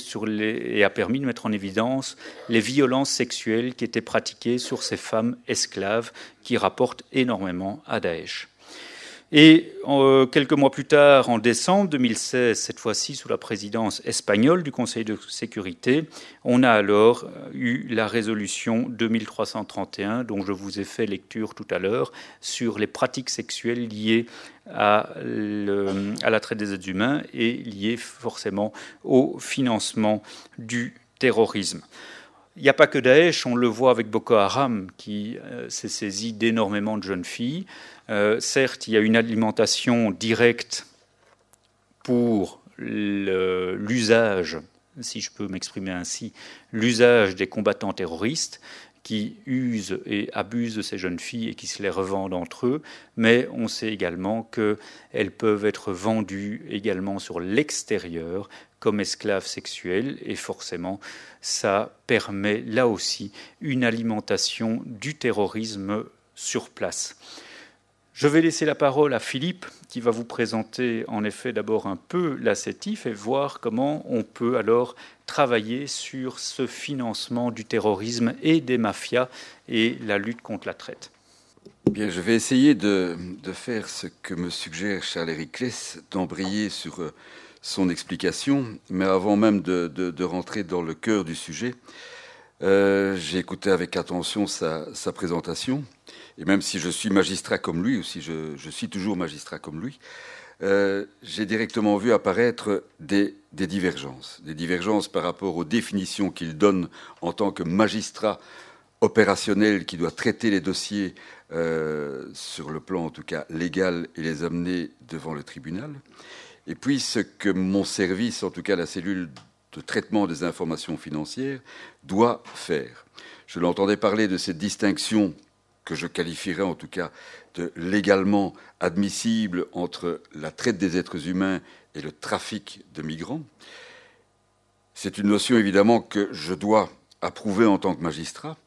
a permis de mettre en évidence les violences sexuelles qui étaient pratiquées sur ces femmes esclaves qui rapportent énormément à Daesh. Et euh, quelques mois plus tard, en décembre 2016, cette fois-ci sous la présidence espagnole du Conseil de sécurité, on a alors euh, eu la résolution 2331, dont je vous ai fait lecture tout à l'heure, sur les pratiques sexuelles liées à, à la traite des êtres humains et liées forcément au financement du terrorisme. Il n'y a pas que Daesh, on le voit avec Boko Haram qui euh, s'est saisi d'énormément de jeunes filles. Euh, certes, il y a une alimentation directe pour l'usage, si je peux m'exprimer ainsi, l'usage des combattants terroristes qui usent et abusent de ces jeunes filles et qui se les revendent entre eux, mais on sait également qu'elles peuvent être vendues également sur l'extérieur comme esclaves sexuels et forcément ça permet là aussi une alimentation du terrorisme sur place. Je vais laisser la parole à Philippe qui va vous présenter en effet d'abord un peu l'assétif et voir comment on peut alors travailler sur ce financement du terrorisme et des mafias et la lutte contre la traite. Bien, je vais essayer de, faire ce que me suggère Charles-Éric Kless, d'embrayer sur euh, son explication, mais avant même de, rentrer dans le cœur du sujet, euh, j'ai écouté avec attention sa, sa présentation. Et même si je suis magistrat comme lui, ou si je, suis toujours magistrat comme lui, euh, j'ai directement vu apparaître des, divergences. Des divergences par rapport aux définitions qu'il donne en tant que magistrat opérationnel qui doit traiter les dossiers euh, sur le plan en tout cas légal et les amener devant le tribunal. Et puis ce que mon service, en tout cas la cellule de traitement des informations financières, doit faire. Je l'entendais parler de cette distinction que je qualifierais en tout cas légalement admissible entre la traite des êtres humains et le trafic de migrants. C'est une notion évidemment que je dois approuver en tant que magistrat,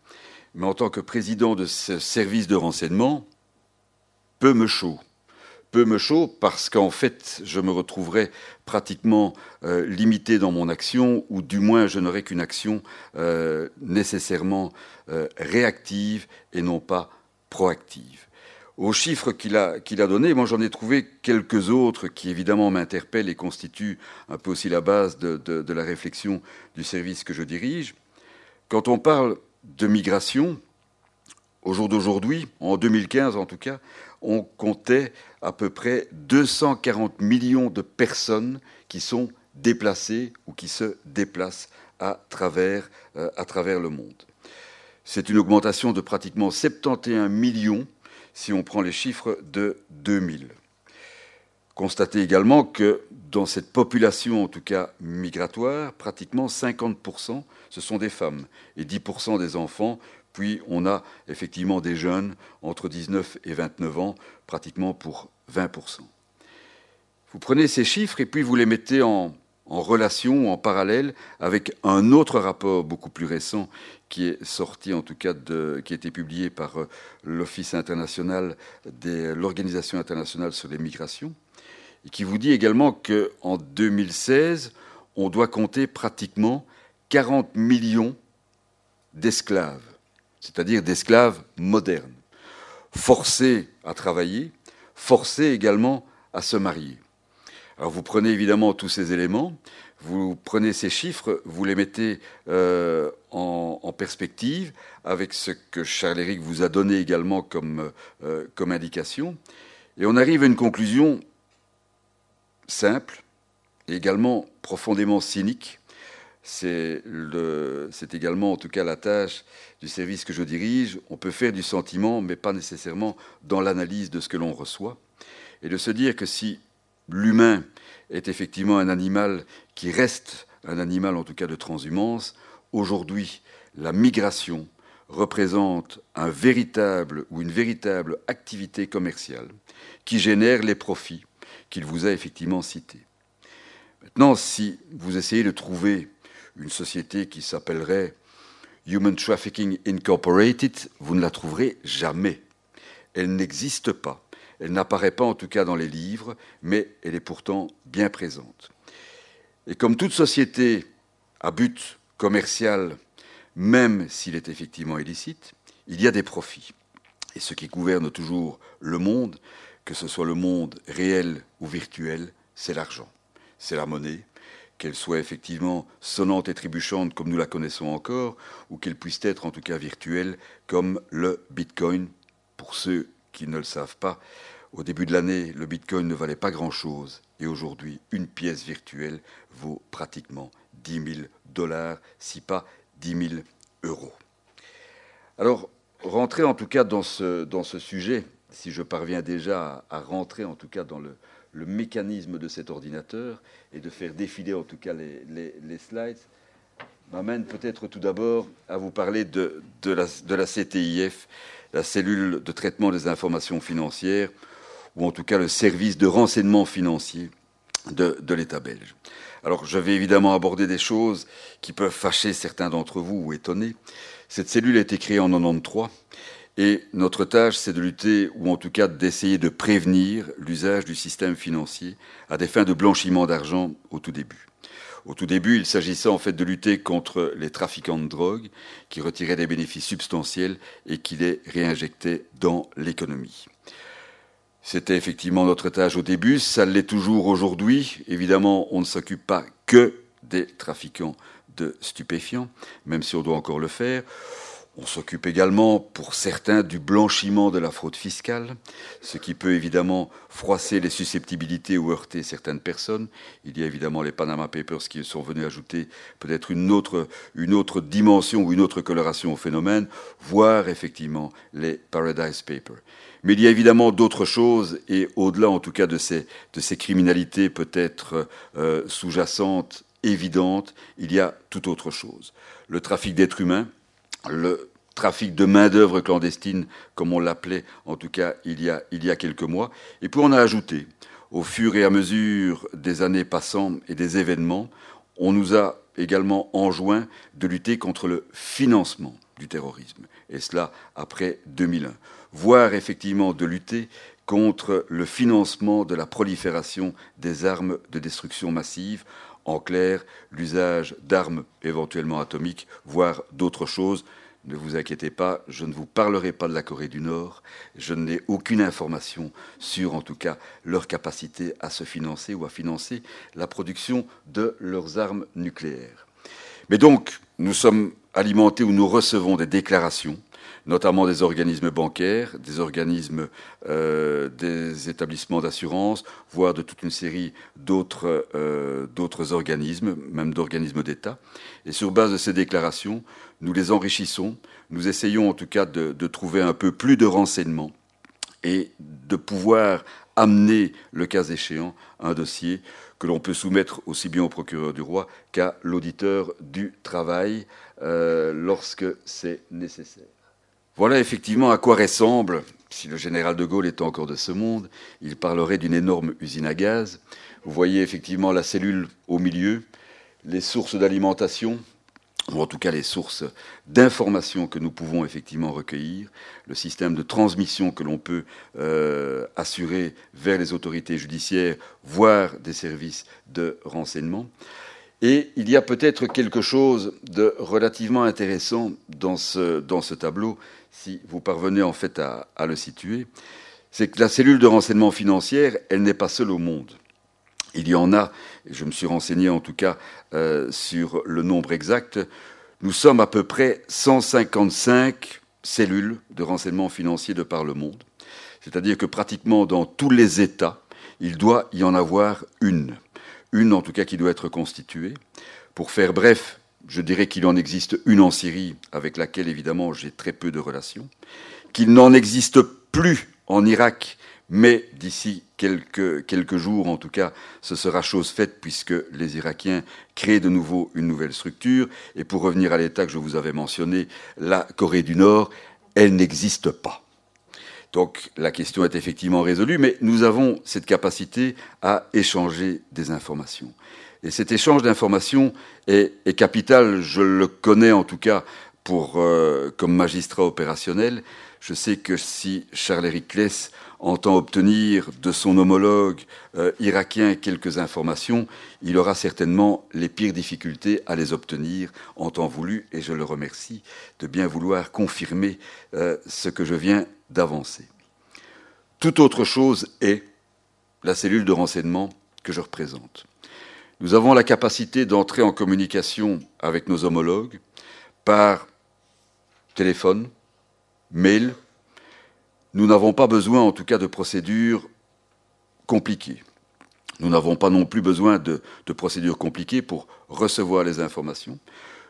mais en tant que président de ce service de renseignement, peu me chaud peu me chaud parce qu'en fait, je me retrouverai pratiquement euh, limité dans mon action, ou du moins je n'aurai qu'une action euh, nécessairement euh, réactive et non pas proactive. Aux chiffres qu'il a, qu'il a donnés, moi j'en ai trouvé quelques autres qui évidemment m'interpellent et constituent un peu aussi la base de, de la réflexion du service que je dirige. Quand on parle de migration, au jour d'aujourd'hui, en 2015 en tout cas, on comptait à peu près 240 millions de personnes qui sont déplacées ou qui se déplacent à travers, euh, à travers le monde. C'est une augmentation de pratiquement 71 millions si on prend les chiffres de 2000. Constatez également que dans cette population, en tout cas migratoire, pratiquement 50%, ce sont des femmes et 10% des enfants. Puis on a effectivement des jeunes entre 19 et 29 ans, pratiquement pour 20%. Vous prenez ces chiffres et puis vous les mettez en, en relation, en parallèle avec un autre rapport beaucoup plus récent qui est sorti, en tout cas, qui a été publié par euh, l'Office international de l'Organisation internationale sur les migrations, et qui vous dit également qu'en 2016, on doit compter pratiquement 40 millions d'esclaves, c'est-à-dire d'esclaves modernes, forcés à travailler, forcés également à se marier. Alors vous prenez évidemment tous ces éléments, vous prenez ces chiffres, vous les mettez euh, en, perspective avec ce que Charles-Éric vous a donné également comme, euh, comme indication, et on arrive à une conclusion simple et également profondément cynique. C'est également en tout cas la tâche du service que je dirige. On peut faire du sentiment, mais pas nécessairement dans l'analyse de ce que l'on reçoit. Et de se dire que si l'humain est effectivement un animal qui reste un animal en tout cas de transhumance. Aujourd'hui, la migration représente un véritable ou une véritable activité commerciale qui génère les profits qu'il vous a effectivement cités. Maintenant, si vous essayez de trouver une société qui s'appellerait Human Trafficking Incorporated, vous ne la trouverez jamais. Elle n'existe pas. Elle n'apparaît pas en tout cas dans les livres, mais elle est pourtant bien présente. Et comme toute société à but commercial, même s'il est effectivement illicite, il y a des profits. Et ce qui gouverne toujours le monde, que ce soit le monde réel ou virtuel, c'est l'argent, c'est la monnaie, qu'elle soit effectivement sonnante et trébuchante comme nous la connaissons encore, ou qu'elle puisse être en tout cas virtuelle comme le Bitcoin, pour ceux qui ne le savent pas, au début de l'année, le Bitcoin ne valait pas grand-chose et aujourd'hui, une pièce virtuelle vaut pratiquement 10 000 dollars, si pas 10 000 euros. Alors, rentrer en tout cas dans ce, dans ce sujet, si je parviens déjà à, rentrer en tout cas dans le, mécanisme de cet ordinateur et de faire défiler en tout cas les, les, slides, m'amène peut-être tout d'abord à vous parler de, de, la, de la CTIF, la cellule de traitement des informations financières, ou en tout cas le service de renseignement financier de, l'État belge. Alors je vais évidemment aborder des choses qui peuvent fâcher certains d'entre vous ou étonner. Cette cellule a été créée en 93 et notre tâche c'est de lutter ou en tout cas d'essayer de prévenir l'usage du système financier à des fins de blanchiment d'argent au tout début. Au tout début, il s'agissait en fait de lutter contre les trafiquants de drogue qui retiraient des bénéfices substantiels et qui les réinjectaient dans l'économie. C'était effectivement notre tâche au début, ça l'est toujours aujourd'hui. Évidemment, on ne s'occupe pas que des trafiquants de stupéfiants, même si on doit encore le faire. On s'occupe également, pour certains, du blanchiment de la fraude fiscale, ce qui peut évidemment froisser les susceptibilités ou heurter certaines personnes. Il y a évidemment les Panama Papers qui sont venus ajouter peut-être une autre, une autre dimension ou une autre coloration au phénomène, voire effectivement les Paradise Papers. Mais il y a évidemment d'autres choses, et au-delà en tout cas de ces, de ces criminalités peut-être euh, sous-jacentes, évidentes, il y a tout autre chose. Le trafic d'êtres humains, le trafic de main-d'œuvre clandestine, comme on l'appelait en tout cas il y, a, quelques mois. Et puis on a ajouté, au fur et à mesure des années passant et des événements, on nous a également enjoint de lutter contre le financement du terrorisme, et cela après 2001 voire effectivement de lutter contre le financement de la prolifération des armes de destruction massive, en clair, l'usage d'armes éventuellement atomiques, voire d'autres choses. Ne vous inquiétez pas, je ne vous parlerai pas de la Corée du Nord, je n'ai aucune information sur, en tout cas, leur capacité à se financer ou à financer la production de leurs armes nucléaires. Mais donc, nous sommes alimentés ou nous recevons des déclarations notamment des organismes bancaires, des organismes, euh, des établissements d'assurance, voire de toute une série d'autres euh, d'autres organismes, même d'organismes d'État. Et sur base de ces déclarations, nous les enrichissons, nous essayons en tout cas de, de trouver un peu plus de renseignements et de pouvoir amener, le cas échéant, un dossier que l'on peut soumettre aussi bien au procureur du roi qu'à l'auditeur du travail euh, lorsque c'est nécessaire. Voilà effectivement à quoi ressemble, si le général de Gaulle était encore de ce monde, il parlerait d'une énorme usine à gaz. Vous voyez effectivement la cellule au milieu, les sources d'alimentation, ou en tout cas les sources d'informations que nous pouvons effectivement recueillir, le système de transmission que l'on peut euh, assurer vers les autorités judiciaires, voire des services de renseignement. Et il y a peut-être quelque chose de relativement intéressant dans ce, dans ce tableau, si vous parvenez en fait à, le situer, c'est que la cellule de renseignement financière, elle n'est pas seule au monde. Il y en a, je me suis renseigné en tout cas euh, sur le nombre exact, nous sommes à peu près 155 cellules de renseignement financier de par le monde. C'est-à-dire que pratiquement dans tous les États, il doit y en avoir une. Une en tout cas qui doit être constituée. Pour faire bref, je dirais qu'il en existe une en Syrie, avec laquelle évidemment j'ai très peu de relations, qu'il n'en existe plus en Irak, mais d'ici quelques, jours, en tout cas, ce sera chose faite puisque les Irakiens créent de nouveau une nouvelle structure. Et pour revenir à l'état que je vous avais mentionné, la Corée du Nord, elle n'existe pas. Donc la question est effectivement résolue, mais nous avons cette capacité à échanger des informations. Et cet échange d'informations est, capital, je le connais en tout cas euh, comme magistrat opérationnel. Je sais que si Charles-Éric Kless entend obtenir de son homologue euh, irakien quelques informations, il aura certainement les pires difficultés à les obtenir en temps voulu, et je le remercie de bien vouloir confirmer euh, ce que je viens d'avancer. Toute autre chose est la cellule de renseignement que je représente. Nous avons la capacité d'entrer en communication avec nos homologues par téléphone, mail, nous n'avons pas besoin, en tout cas, de procédures compliquées. Nous n'avons pas non plus besoin de, procédures compliquées pour recevoir les informations.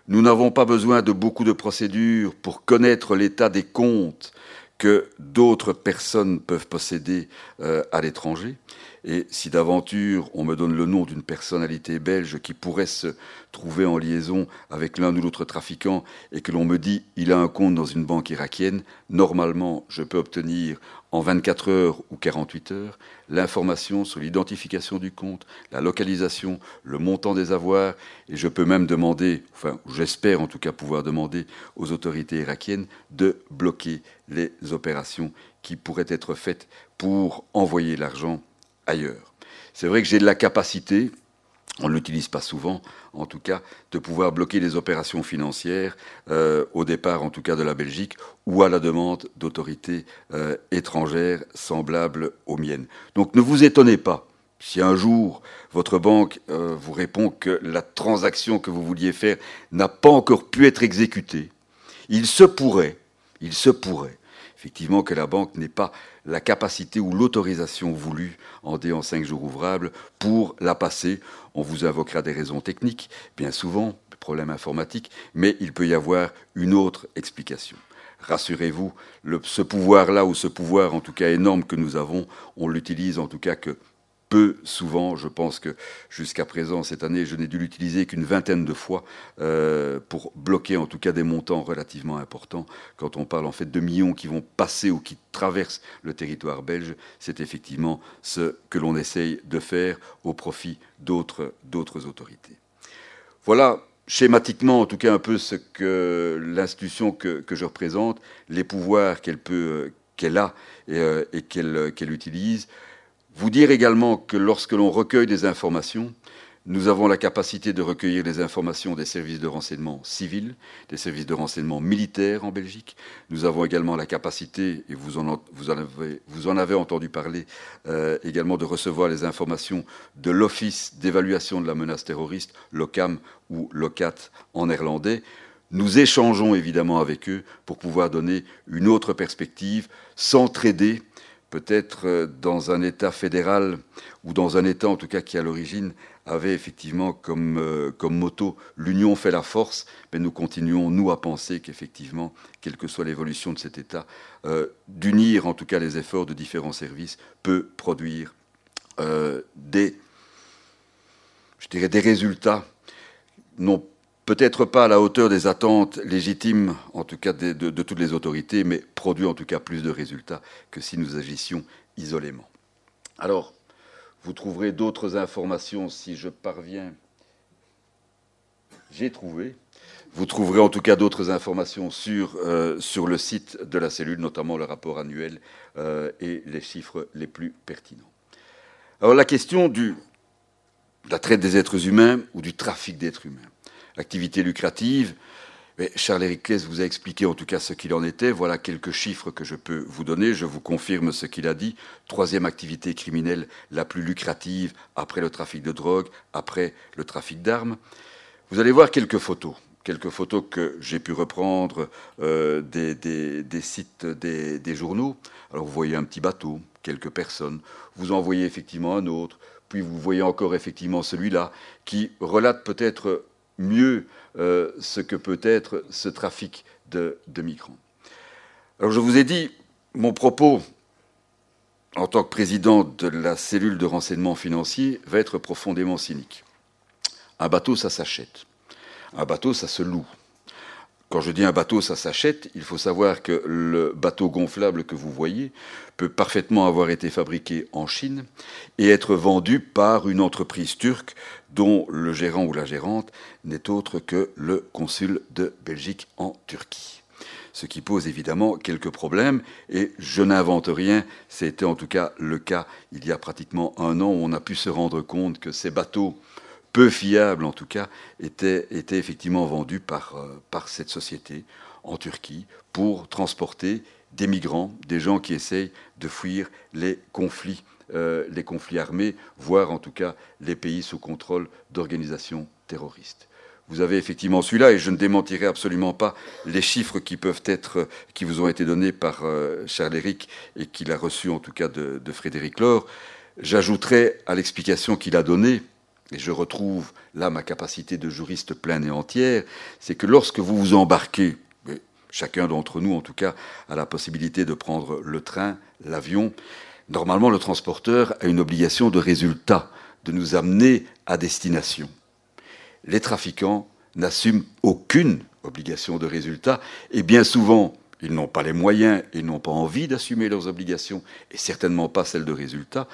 Nous n'avons pas besoin de beaucoup de procédures pour connaître l'état des comptes que d'autres personnes peuvent posséder euh, à l'étranger. Et si d'aventure on me donne le nom d'une personnalité belge qui pourrait se trouver en liaison avec l'un ou l'autre trafiquant et que l'on me dit il a un compte dans une banque irakienne, normalement je peux obtenir en 24 heures ou 48 heures l'information sur l'identification du compte, la localisation, le montant des avoirs, et je peux même demander, enfin j'espère en tout cas pouvoir demander aux autorités irakiennes de bloquer les opérations qui pourraient être faites pour envoyer l'argent ailleurs. C'est vrai que j'ai de la capacité, on ne l'utilise pas souvent, en tout cas, de pouvoir bloquer les opérations financières, euh, au départ en tout cas de la Belgique, ou à la demande d'autorités euh, étrangères semblables aux miennes. Donc ne vous étonnez pas si un jour votre banque euh, vous répond que la transaction que vous vouliez faire n'a pas encore pu être exécutée, il se pourrait, il se pourrait effectivement que la banque n'ait pas la capacité ou l'autorisation voulue en D en cinq jours ouvrables pour la passer. On vous invoquera des raisons techniques, bien souvent, problèmes informatiques, mais il peut y avoir une autre explication. Rassurez-vous, ce pouvoir-là, ou ce pouvoir en tout cas énorme que nous avons, on l'utilise en tout cas que peu souvent. Je pense que jusqu'à présent, cette année, je n'ai dû l'utiliser qu'une vingtaine de fois euh, pour bloquer en tout cas des montants relativement importants. Quand on parle en fait de millions qui vont passer ou qui traversent le territoire belge, c'est effectivement ce que l'on essaye de faire au profit d'autres autorités. Voilà schématiquement, en tout cas, un peu ce que l'institution que, je représente, les pouvoirs qu'elle peut, qu'elle a et, euh, et qu'elle utilise. Vous dire également que lorsque l'on recueille des informations, nous avons la capacité de recueillir les informations des services de renseignement civils, des services de renseignement militaires en Belgique. Nous avons également la capacité, et vous en, avez, entendu parler, euh, également de recevoir les informations de l'Office d'évaluation de la menace terroriste, l'OCAM ou l'OCAT en néerlandais. Nous échangeons évidemment avec eux pour pouvoir donner une autre perspective, s'entraider peut-être dans un État fédéral ou dans un État en tout cas qui à l'origine avait effectivement comme, comme moto l'union fait la force, mais nous continuons, nous, à penser qu'effectivement, quelle que soit l'évolution de cet État, d'unir en tout cas les efforts de différents services peut produire des, je dirais, des résultats non peut-être pas à la hauteur des attentes légitimes, en tout cas de, toutes les autorités, mais produit en tout cas plus de résultats que si nous agissions isolément. Alors, vous trouverez d'autres informations si je parviens. J'ai trouvé. Vous trouverez en tout cas d'autres informations sur, euh, sur le site de la cellule, notamment le rapport annuel euh, et les chiffres les plus pertinents. Alors la question du, de la traite des êtres humains ou du trafic d'êtres humains activité lucrative. Charles-Éric Claes vous a expliqué en tout cas ce qu'il en était. Voilà quelques chiffres que je peux vous donner. Je vous confirme ce qu'il a dit. Troisième activité criminelle la plus lucrative après le trafic de drogue, après le trafic d'armes. Vous allez voir quelques photos. Quelques photos que j'ai pu reprendre euh, des, des, sites des, des journaux. Alors vous voyez un petit bateau, quelques personnes. Vous en voyez effectivement un autre. Puis vous voyez encore effectivement celui-là qui relate peut-être mieux euh, ce que peut être ce trafic de, migrants. Alors je vous ai dit, mon propos en tant que président de la cellule de renseignement financier va être profondément cynique. Un bateau, ça s'achète. Un bateau, ça se loue. Quand je dis un bateau, ça s'achète, il faut savoir que le bateau gonflable que vous voyez peut parfaitement avoir été fabriqué en Chine et être vendu par une entreprise turque dont le gérant ou la gérante n'est autre que le consul de Belgique en Turquie. Ce qui pose évidemment quelques problèmes, et je n'invente rien, c'était en tout cas le cas il y a pratiquement un an où on a pu se rendre compte que ces bateaux peu fiables en tout cas, étaient, effectivement vendus par, euh, par cette société en Turquie pour transporter des migrants, des gens qui essayent de fuir les conflits, euh, les conflits armés, voire en tout cas les pays sous contrôle d'organisations terroristes. Vous avez effectivement celui-là, et je ne démentirai absolument pas les chiffres qui peuvent être, qui vous ont été donnés par euh, Charles Éric et qu'il a reçu en tout cas de, de Frédéric Laure. J'ajouterai à l'explication qu'il a donnée, et je retrouve là ma capacité de juriste pleine et entière, c'est que lorsque vous vous embarquez, chacun d'entre nous en tout cas a la possibilité de prendre le train, l'avion, normalement le transporteur a une obligation de résultat, de nous amener à destination. Les trafiquants n'assument aucune obligation de résultat et bien souvent ils n'ont pas les moyens, ils n'ont pas envie d'assumer leurs obligations, et certainement pas celles de résultat.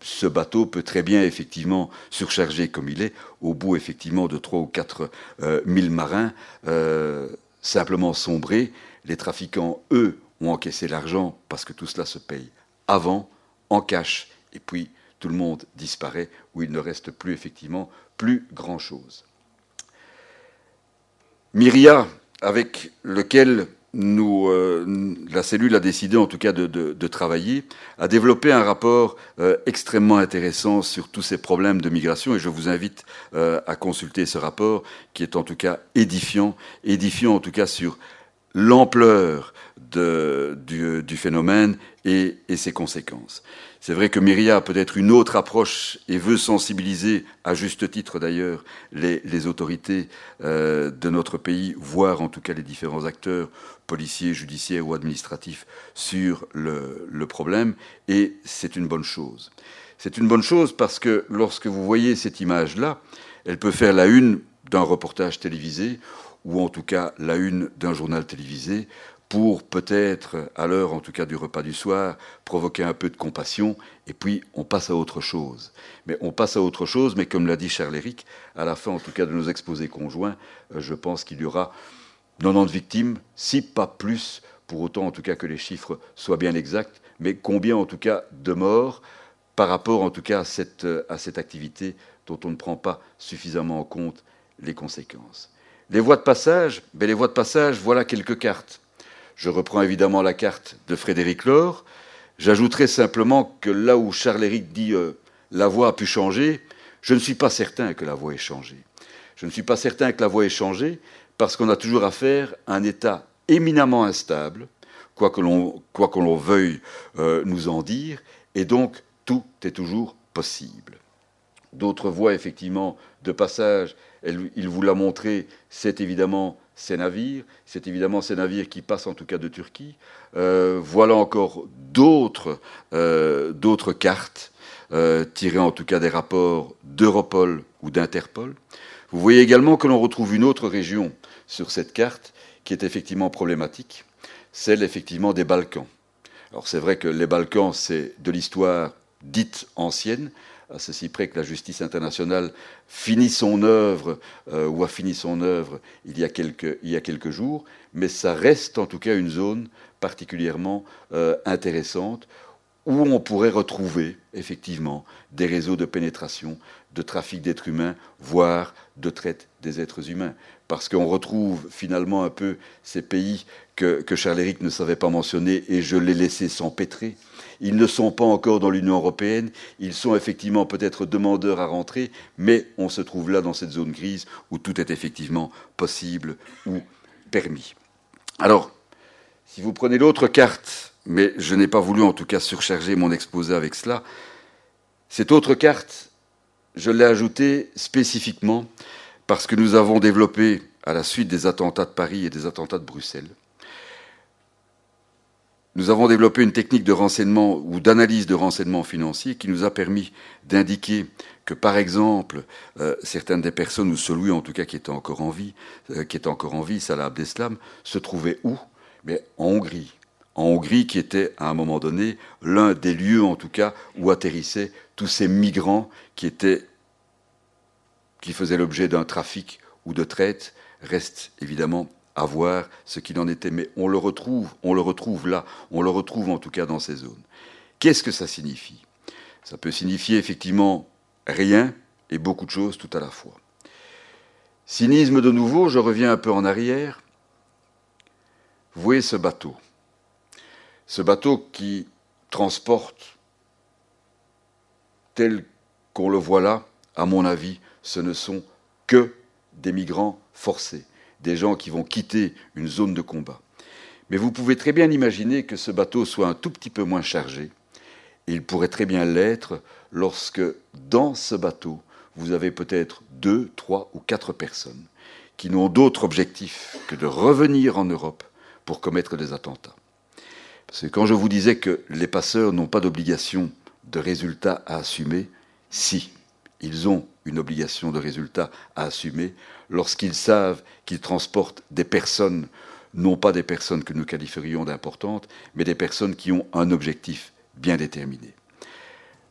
Ce bateau peut très bien effectivement surcharger comme il est, au bout effectivement de trois ou quatre euh, mille marins, euh, simplement sombrer. Les trafiquants, eux, ont encaissé l'argent parce que tout cela se paye avant, en cash, et puis tout le monde disparaît, où il ne reste plus effectivement plus grand-chose. Myria, avec lequel euh, la cellule a décidé en tout cas de, travailler, a développé un rapport euh, extrêmement intéressant sur tous ces problèmes de migration et je vous invite euh, à consulter ce rapport qui est en tout cas édifiant, édifiant en tout cas sur l'ampleur du, phénomène et ses conséquences. C'est vrai que Myria a peut-être une autre approche et veut sensibiliser, à juste titre d'ailleurs, les, autorités euh, de notre pays, voire en tout cas les différents acteurs policiers, judiciaires ou administratifs sur le, le problème, et c'est une bonne chose. C'est une bonne chose parce que lorsque vous voyez cette image-là, elle peut faire la une d'un reportage télévisé ou en tout cas la une d'un journal télévisé, pour peut-être, à l'heure en tout cas du repas du soir, provoquer un peu de compassion, et puis on passe à autre chose. Mais on passe à autre chose, mais comme l'a dit Charles-Éric, à la fin en tout cas de nos exposés conjoints, euh, je pense qu'il y aura 90 victimes, si pas plus, pour autant en tout cas que les chiffres soient bien exacts, mais combien en tout cas de morts par rapport en tout cas à cette, à cette activité dont on ne prend pas suffisamment en compte les conséquences. Les voies de passage, ben les voies de passage, voilà quelques cartes. Je reprends évidemment la carte de Frédéric Laure. J'ajouterai simplement que là où Charles-Éric dit euh, la voie a pu changer, je ne suis pas certain que la voie ait changé. Je ne suis pas certain que la voie ait changé parce qu'on a toujours affaire à un État éminemment instable, quoi que l'on veuille euh, nous en dire, et donc tout est toujours possible. D'autres voies, effectivement, de passage, il vous l'a montré, c'est évidemment ces navires, c'est évidemment ces navires qui passent en tout cas de Turquie. Euh, voilà encore d'autres euh, cartes tirées en tout cas des rapports d'Europol ou d'Interpol. Vous voyez également que l'on retrouve une autre région sur cette carte qui est effectivement problématique, celle effectivement des Balkans. Alors c'est vrai que les Balkans, c'est de l'histoire dite ancienne, à ceci près que la justice internationale finit son œuvre, euh, ou a fini son œuvre il y, a quelques, il y a quelques jours, mais ça reste en tout cas une zone particulièrement euh, intéressante, où on pourrait retrouver effectivement des réseaux de pénétration, de trafic d'êtres humains, voire de traite des êtres humains. Parce qu'on retrouve finalement un peu ces pays que, Charles-Éric ne savait pas mentionner et je l'ai laissé s'empêtrer. Ils ne sont pas encore dans l'Union européenne, ils sont effectivement peut-être demandeurs à rentrer, mais on se trouve là dans cette zone grise où tout est effectivement possible ou permis. Alors, si vous prenez l'autre carte mais je n'ai pas voulu en tout cas surcharger mon exposé avec cela. Cette autre carte, je l'ai ajoutée spécifiquement parce que nous avons développé, à la suite des attentats de Paris et des attentats de Bruxelles, nous avons développé une technique de renseignement ou d'analyse de renseignement financier qui nous a permis d'indiquer que, par exemple, euh, certaines des personnes, ou celui en tout cas qui était encore en vie, euh, qui Salah Abdeslam, se trouvaient où? Mais en Hongrie, en Hongrie, qui était à un moment donné l'un des lieux, en tout cas, où atterrissaient tous ces migrants qui étaient, qui faisaient l'objet d'un trafic ou de traite. Reste évidemment à voir ce qu'il en était, mais on le retrouve, on le retrouve là, on le retrouve en tout cas dans ces zones. Qu'est-ce que ça signifie? Ça peut signifier effectivement rien et beaucoup de choses tout à la fois. Cynisme de nouveau, je reviens un peu en arrière. Vous voyez ce bateau? Ce bateau qui transporte, tel qu'on le voit là, à mon avis, ce ne sont que des migrants forcés, des gens qui vont quitter une zone de combat. Mais vous pouvez très bien imaginer que ce bateau soit un tout petit peu moins chargé. Il pourrait très bien l'être lorsque, dans ce bateau, vous avez peut-être deux, trois ou quatre personnes qui n'ont d'autre objectif que de revenir en Europe pour commettre des attentats. Parce que quand je vous disais que les passeurs n'ont pas d'obligation de résultat à assumer, si, ils ont une obligation de résultat à assumer lorsqu'ils savent qu'ils transportent des personnes, non pas des personnes que nous qualifierions d'importantes, mais des personnes qui ont un objectif bien déterminé.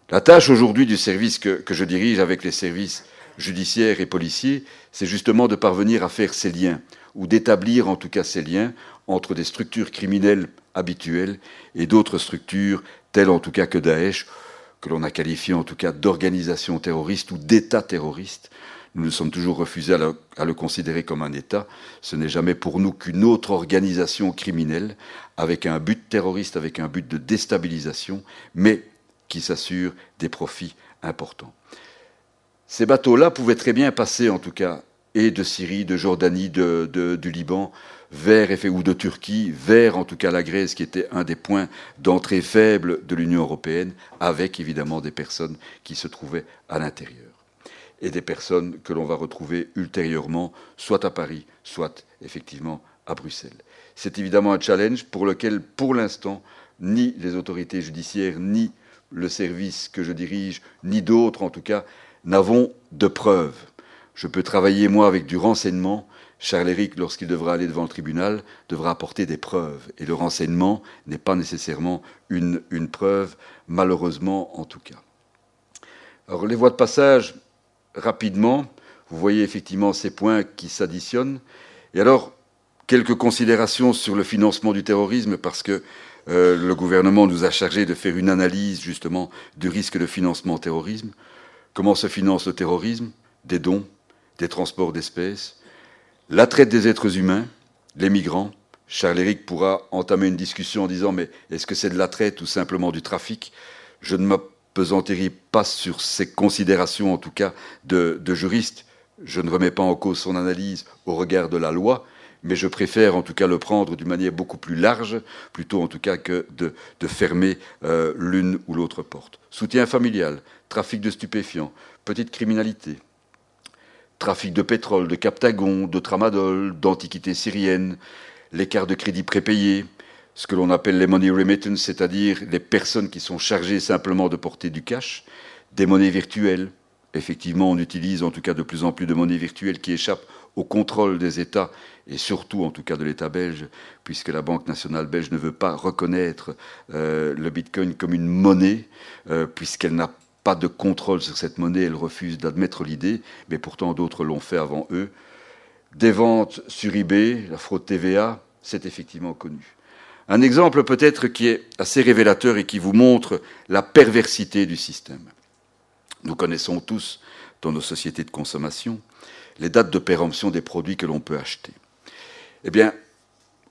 La tâche aujourd'hui du service que, je dirige avec les services judiciaires et policiers, c'est justement de parvenir à faire ces liens, ou d'établir en tout cas ces liens entre des structures criminelles habituelles et d'autres structures, telles en tout cas que Daesh, que l'on a qualifié en tout cas d'organisation terroriste ou d'État terroriste. Nous nous sommes toujours refusés à le, considérer comme un État. Ce n'est jamais pour nous qu'une autre organisation criminelle, avec un but terroriste, avec un but de déstabilisation, mais qui s'assure des profits importants. Ces bateaux-là pouvaient très bien passer, en tout cas, et de Syrie, de Jordanie, du Liban, vers, ou de Turquie, vers en tout cas la Grèce, qui était un des points d'entrée faible de l'Union européenne, avec évidemment des personnes qui se trouvaient à l'intérieur. Et des personnes que l'on va retrouver ultérieurement, soit à Paris, soit effectivement à Bruxelles. C'est évidemment un challenge pour lequel, pour l'instant, ni les autorités judiciaires, ni le service que je dirige, ni d'autres en tout cas, n'avons de preuves. Je peux travailler, moi, avec du renseignement, Charles-Éric, lorsqu'il devra aller devant le tribunal, devra apporter des preuves. Et le renseignement n'est pas nécessairement une, preuve, malheureusement en tout cas. Alors les voies de passage, rapidement, vous voyez effectivement ces points qui s'additionnent. Et alors, quelques considérations sur le financement du terrorisme, parce que euh, le gouvernement nous a chargé de faire une analyse justement du risque de financement terrorisme. Comment se finance le terrorisme? Des dons, des transports d'espèces, la traite des êtres humains, les migrants. Charles-Éric pourra entamer une discussion en disant mais est-ce que c'est de la traite ou simplement du trafic? Je ne m'apesantirai pas sur ces considérations, en tout cas, de, de juriste. Je ne remets pas en cause son analyse au regard de la loi, mais je préfère en tout cas le prendre d'une manière beaucoup plus large, plutôt en tout cas que de, fermer euh, l'une ou l'autre porte. Soutien familial, trafic de stupéfiants, petite criminalité, trafic de pétrole, de captagon, de tramadol, d'antiquités syriennes, l'écart de crédit prépayé, ce que l'on appelle les money remittance, c'est-à-dire les personnes qui sont chargées simplement de porter du cash, des monnaies virtuelles. Effectivement, on utilise en tout cas de plus en plus de monnaies virtuelles qui échappent au contrôle des États et surtout en tout cas de l'État belge, puisque la Banque nationale belge ne veut pas reconnaître euh, le Bitcoin comme une monnaie, euh, puisqu'elle n'a pas de contrôle sur cette monnaie, elle refuse d'admettre l'idée, mais pourtant d'autres l'ont fait avant eux. Des ventes sur eBay, la fraude TVA, c'est effectivement connu. Un exemple peut-être qui est assez révélateur et qui vous montre la perversité du système. Nous connaissons tous, dans nos sociétés de consommation, les dates de péremption des produits que l'on peut acheter. Eh bien,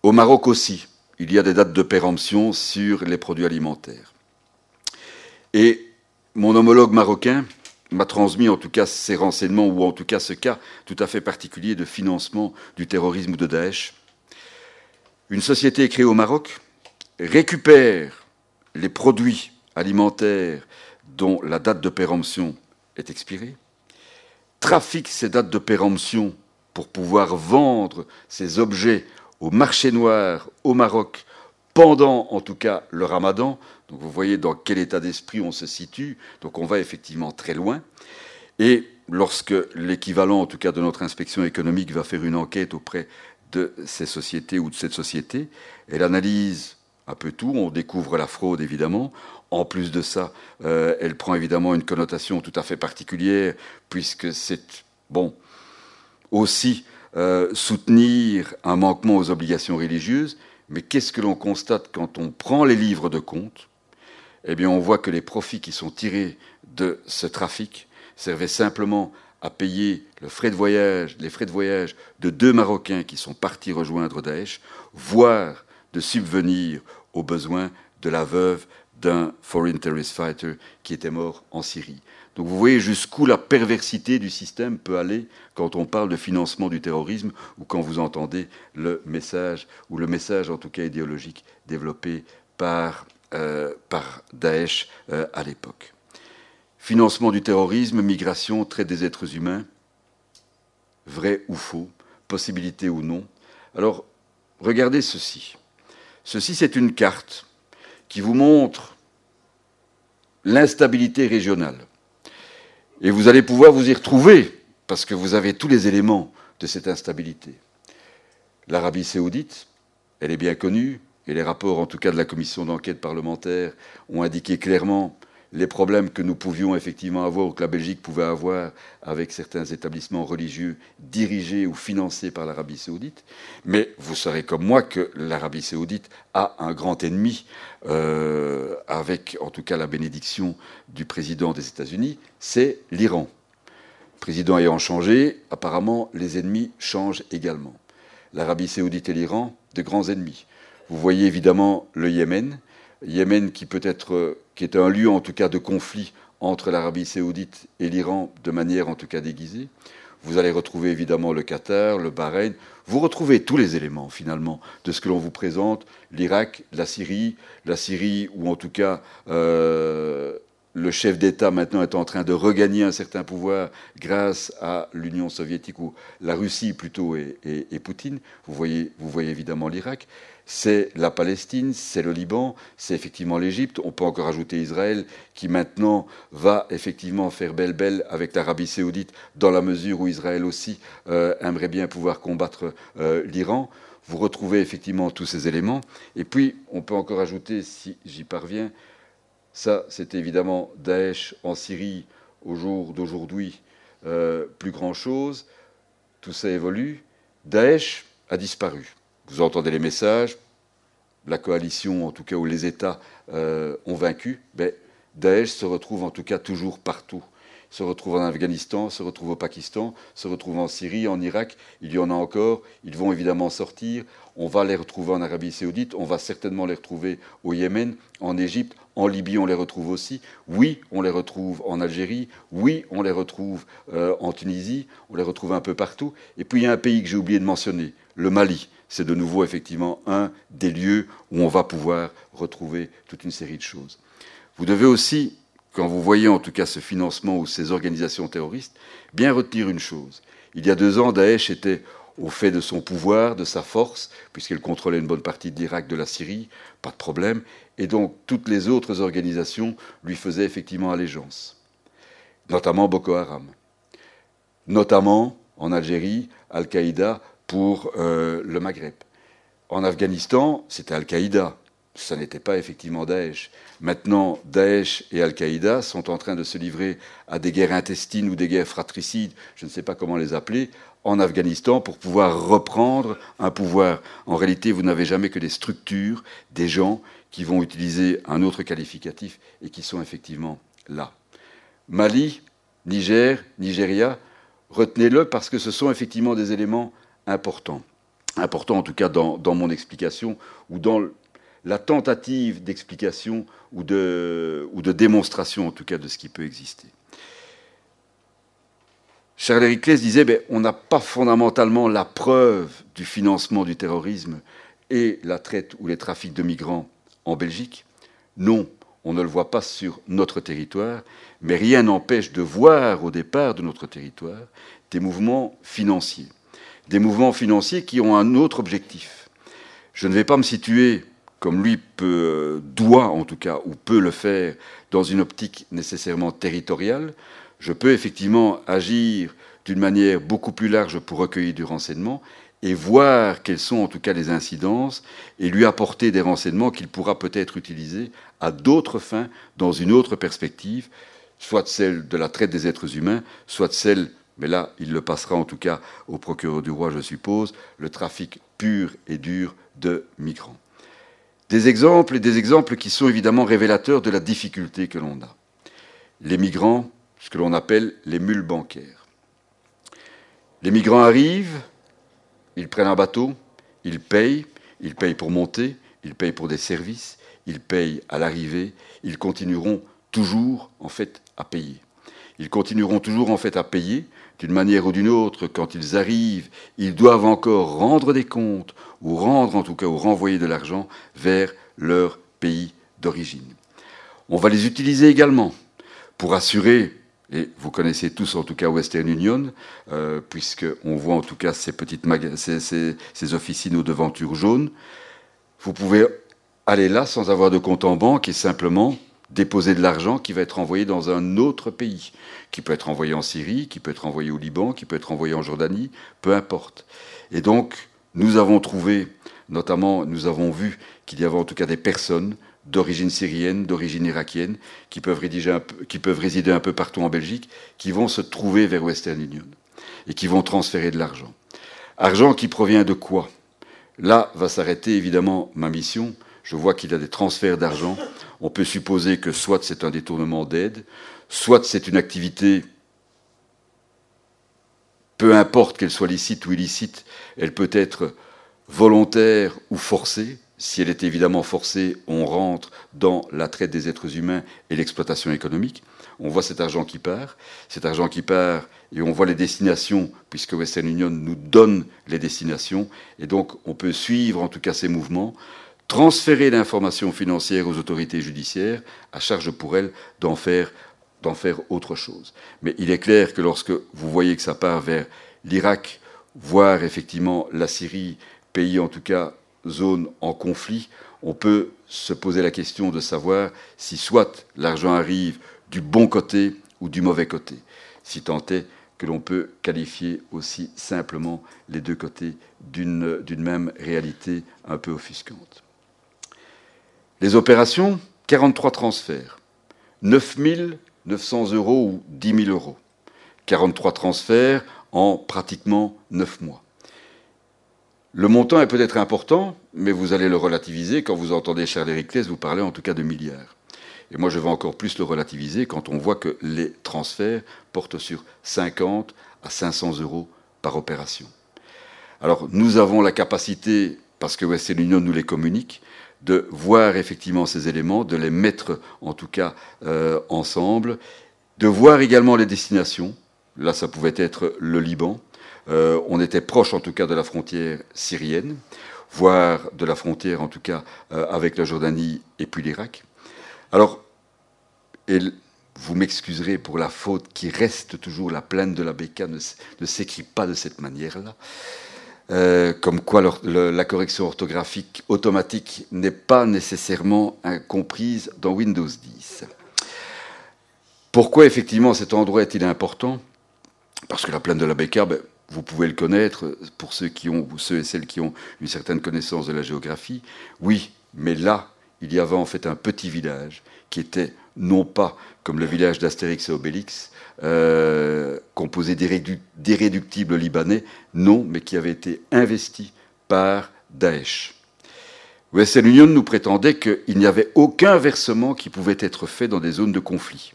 au Maroc aussi, il y a des dates de péremption sur les produits alimentaires. Et mon homologue marocain m'a transmis en tout cas ces renseignements, ou en tout cas ce cas tout à fait particulier de financement du terrorisme de Daesh, une société créée au Maroc récupère les produits alimentaires dont la date de péremption est expirée, trafique ces dates de péremption pour pouvoir vendre ces objets au marché noir au Maroc pendant en tout cas le ramadan. Donc vous voyez dans quel état d'esprit on se situe. Donc on va effectivement très loin. Et lorsque l'équivalent en tout cas de notre inspection économique va faire une enquête auprès de ces sociétés ou de cette société. Elle analyse un peu tout, on découvre la fraude évidemment. En plus de ça, euh, elle prend évidemment une connotation tout à fait particulière, puisque c'est, bon, aussi euh, soutenir un manquement aux obligations religieuses. Mais qu'est-ce que l'on constate quand on prend les livres de compte Eh bien, on voit que les profits qui sont tirés de ce trafic servaient simplement à payer les frais de voyage de deux Marocains qui sont partis rejoindre Daesh, voire de subvenir aux besoins de la veuve d'un foreign terrorist fighter qui était mort en Syrie. Donc vous voyez jusqu'où la perversité du système peut aller quand on parle de financement du terrorisme ou quand vous entendez le message, ou le message en tout cas idéologique développé par, euh, par Daesh euh, à l'époque. Financement du terrorisme, migration, traite des êtres humains, vrai ou faux, possibilité ou non. Alors, regardez ceci. Ceci, c'est une carte qui vous montre l'instabilité régionale. Et vous allez pouvoir vous y retrouver, parce que vous avez tous les éléments de cette instabilité. L'Arabie saoudite, elle est bien connue, et les rapports, en tout cas de la commission d'enquête parlementaire, ont indiqué clairement les problèmes que nous pouvions effectivement avoir ou que la Belgique pouvait avoir avec certains établissements religieux dirigés ou financés par l'Arabie saoudite. Mais vous savez comme moi que l'Arabie saoudite a un grand ennemi, euh, avec en tout cas la bénédiction du président des États-Unis, c'est l'Iran. Président ayant changé, apparemment les ennemis changent également. L'Arabie saoudite et l'Iran, de grands ennemis. Vous voyez évidemment le Yémen, Yémen qui peut être, qui est un lieu en tout cas de conflit entre l'Arabie saoudite et l'Iran de manière en tout cas déguisée. Vous allez retrouver évidemment le Qatar, le Bahreïn. Vous retrouvez tous les éléments finalement de ce que l'on vous présente. L'Irak, la Syrie, la Syrie où en tout cas euh, le chef d'État maintenant est en train de regagner un certain pouvoir grâce à l'Union soviétique ou la Russie plutôt et, et Poutine. Vous voyez, vous voyez évidemment l'Irak c'est la Palestine, c'est le Liban, c'est effectivement l'Égypte. On peut encore ajouter Israël, qui maintenant va effectivement faire belle-belle avec l'Arabie saoudite, dans la mesure où Israël aussi euh, aimerait bien pouvoir combattre euh, l'Iran. Vous retrouvez effectivement tous ces éléments. Et puis, on peut encore ajouter, si j'y parviens, ça, c'est évidemment Daesh en Syrie au jour d'aujourd'hui, euh, plus grand-chose. Tout ça évolue. Daesh a disparu. Vous entendez les messages, la coalition, en tout cas où les États euh, ont vaincu, ben, Daesh se retrouve en tout cas toujours partout. Se retrouve en Afghanistan, se retrouve au Pakistan, se retrouve en Syrie, en Irak, il y en a encore, ils vont évidemment sortir, on va les retrouver en Arabie saoudite, on va certainement les retrouver au Yémen, en Égypte, en Libye on les retrouve aussi, oui on les retrouve en Algérie, oui on les retrouve euh, en Tunisie, on les retrouve un peu partout, et puis il y a un pays que j'ai oublié de mentionner, le Mali. C'est de nouveau effectivement un des lieux où on va pouvoir retrouver toute une série de choses. Vous devez aussi, quand vous voyez en tout cas ce financement ou ces organisations terroristes, bien retenir une chose. Il y a deux ans, Daesh était au fait de son pouvoir, de sa force, puisqu'elle contrôlait une bonne partie de l'Irak, de la Syrie, pas de problème, et donc toutes les autres organisations lui faisaient effectivement allégeance, notamment Boko Haram, notamment en Algérie, Al-Qaïda pour euh, le Maghreb. En Afghanistan, c'était Al-Qaïda, ça n'était pas effectivement Daesh. Maintenant, Daesh et Al-Qaïda sont en train de se livrer à des guerres intestines ou des guerres fratricides, je ne sais pas comment les appeler, en Afghanistan pour pouvoir reprendre un pouvoir. En réalité, vous n'avez jamais que des structures, des gens qui vont utiliser un autre qualificatif et qui sont effectivement là. Mali, Niger, Nigeria, retenez-le parce que ce sont effectivement des éléments importants. Importants en tout cas dans, mon explication ou dans la tentative d'explication ou de, ou de démonstration, en tout cas, de ce qui peut exister. Charles Hériclès disait ben, on n'a pas fondamentalement la preuve du financement du terrorisme et la traite ou les trafics de migrants en Belgique. Non, on ne le voit pas sur notre territoire, mais rien n'empêche de voir au départ de notre territoire des mouvements financiers. Des mouvements financiers qui ont un autre objectif. Je ne vais pas me situer comme lui peut, doit en tout cas, ou peut le faire, dans une optique nécessairement territoriale, je peux effectivement agir d'une manière beaucoup plus large pour recueillir du renseignement et voir quelles sont en tout cas les incidences et lui apporter des renseignements qu'il pourra peut-être utiliser à d'autres fins dans une autre perspective, soit celle de la traite des êtres humains, soit celle, mais là il le passera en tout cas au procureur du roi je suppose, le trafic pur et dur de migrants. Des exemples des exemples qui sont évidemment révélateurs de la difficulté que l'on a. Les migrants, ce que l'on appelle les mules bancaires. Les migrants arrivent, ils prennent un bateau, ils payent, ils payent pour monter, ils payent pour des services, ils payent à l'arrivée, ils continueront toujours en fait à payer. Ils continueront toujours en fait à payer d'une manière ou d'une autre, quand ils arrivent, ils doivent encore rendre des comptes, ou rendre en tout cas, ou renvoyer de l'argent vers leur pays d'origine. On va les utiliser également pour assurer, et vous connaissez tous en tout cas Western Union, euh, puisqu'on voit en tout cas ces petites ces, ces, ces officines aux devantures jaunes, vous pouvez aller là sans avoir de compte en banque et simplement déposer de l'argent qui va être envoyé dans un autre pays, qui peut être envoyé en Syrie, qui peut être envoyé au Liban, qui peut être envoyé en Jordanie, peu importe. Et donc, nous avons trouvé, notamment, nous avons vu qu'il y avait en tout cas des personnes d'origine syrienne, d'origine irakienne, qui peuvent, qui peuvent résider un peu partout en Belgique, qui vont se trouver vers Western Union et qui vont transférer de l'argent. Argent qui provient de quoi? Là va s'arrêter évidemment ma mission, je vois qu'il y a des transferts d'argent. On peut supposer que soit c'est un détournement d'aide, soit c'est une activité, peu importe qu'elle soit licite ou illicite, elle peut être volontaire ou forcée. Si elle est évidemment forcée, on rentre dans la traite des êtres humains et l'exploitation économique. On voit cet argent qui part, cet argent qui part, et on voit les destinations, puisque Western Union nous donne les destinations, et donc on peut suivre en tout cas ces mouvements transférer l'information financière aux autorités judiciaires, à charge pour elles d'en faire, d'en faire autre chose. Mais il est clair que lorsque vous voyez que ça part vers l'Irak, voire effectivement la Syrie, pays en tout cas zone en conflit, on peut se poser la question de savoir si soit l'argent arrive du bon côté ou du mauvais côté, si tant est que l'on peut qualifier aussi simplement les deux côtés d'une même réalité un peu offusquante. Les opérations, 43 transferts, 9 900 euros ou 10 000 euros. 43 transferts en pratiquement 9 mois. Le montant est peut-être important, mais vous allez le relativiser quand vous entendez Charles Hériclès vous parler en tout cas de milliards. Et moi, je vais encore plus le relativiser quand on voit que les transferts portent sur 50 à 500 euros par opération. Alors, nous avons la capacité, parce que Western Union nous les communique, de voir effectivement ces éléments, de les mettre en tout cas euh, ensemble, de voir également les destinations. Là, ça pouvait être le Liban, on était proche en tout cas de la frontière syrienne, voire de la frontière en tout cas avec la Jordanie et puis l'Irak. Alors, et vous m'excuserez pour la faute qui reste toujours la plaine de la Béca ne, ne s'écrit pas de cette manière-là. Euh, comme quoi la correction orthographique automatique n'est pas nécessairement comprise dans Windows 10. Pourquoi effectivement cet endroit est-il important? Parce que la plaine de la Béca, ben, vous pouvez le connaître pour ceux, qui ont, ceux et celles qui ont une certaine connaissance de la géographie. Oui, mais là, il y avait en fait un petit village qui était non pas comme le village d'Astérix et Obélix, euh, composé d'irréductibles libanais, non, mais qui avait été investi par Daesh. Western Union nous prétendait qu'il n'y avait aucun versement qui pouvait être fait dans des zones de conflit.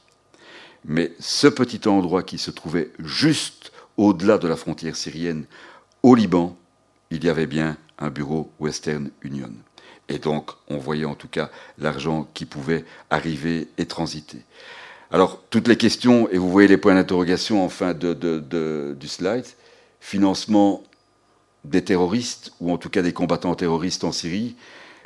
Mais ce petit endroit qui se trouvait juste au-delà de la frontière syrienne, au Liban, il y avait bien un bureau Western Union. Et donc, on voyait en tout cas l'argent qui pouvait arriver et transiter. Alors, toutes les questions, et vous voyez les points d'interrogation en fin du slide, financement des terroristes, ou en tout cas des combattants terroristes en Syrie,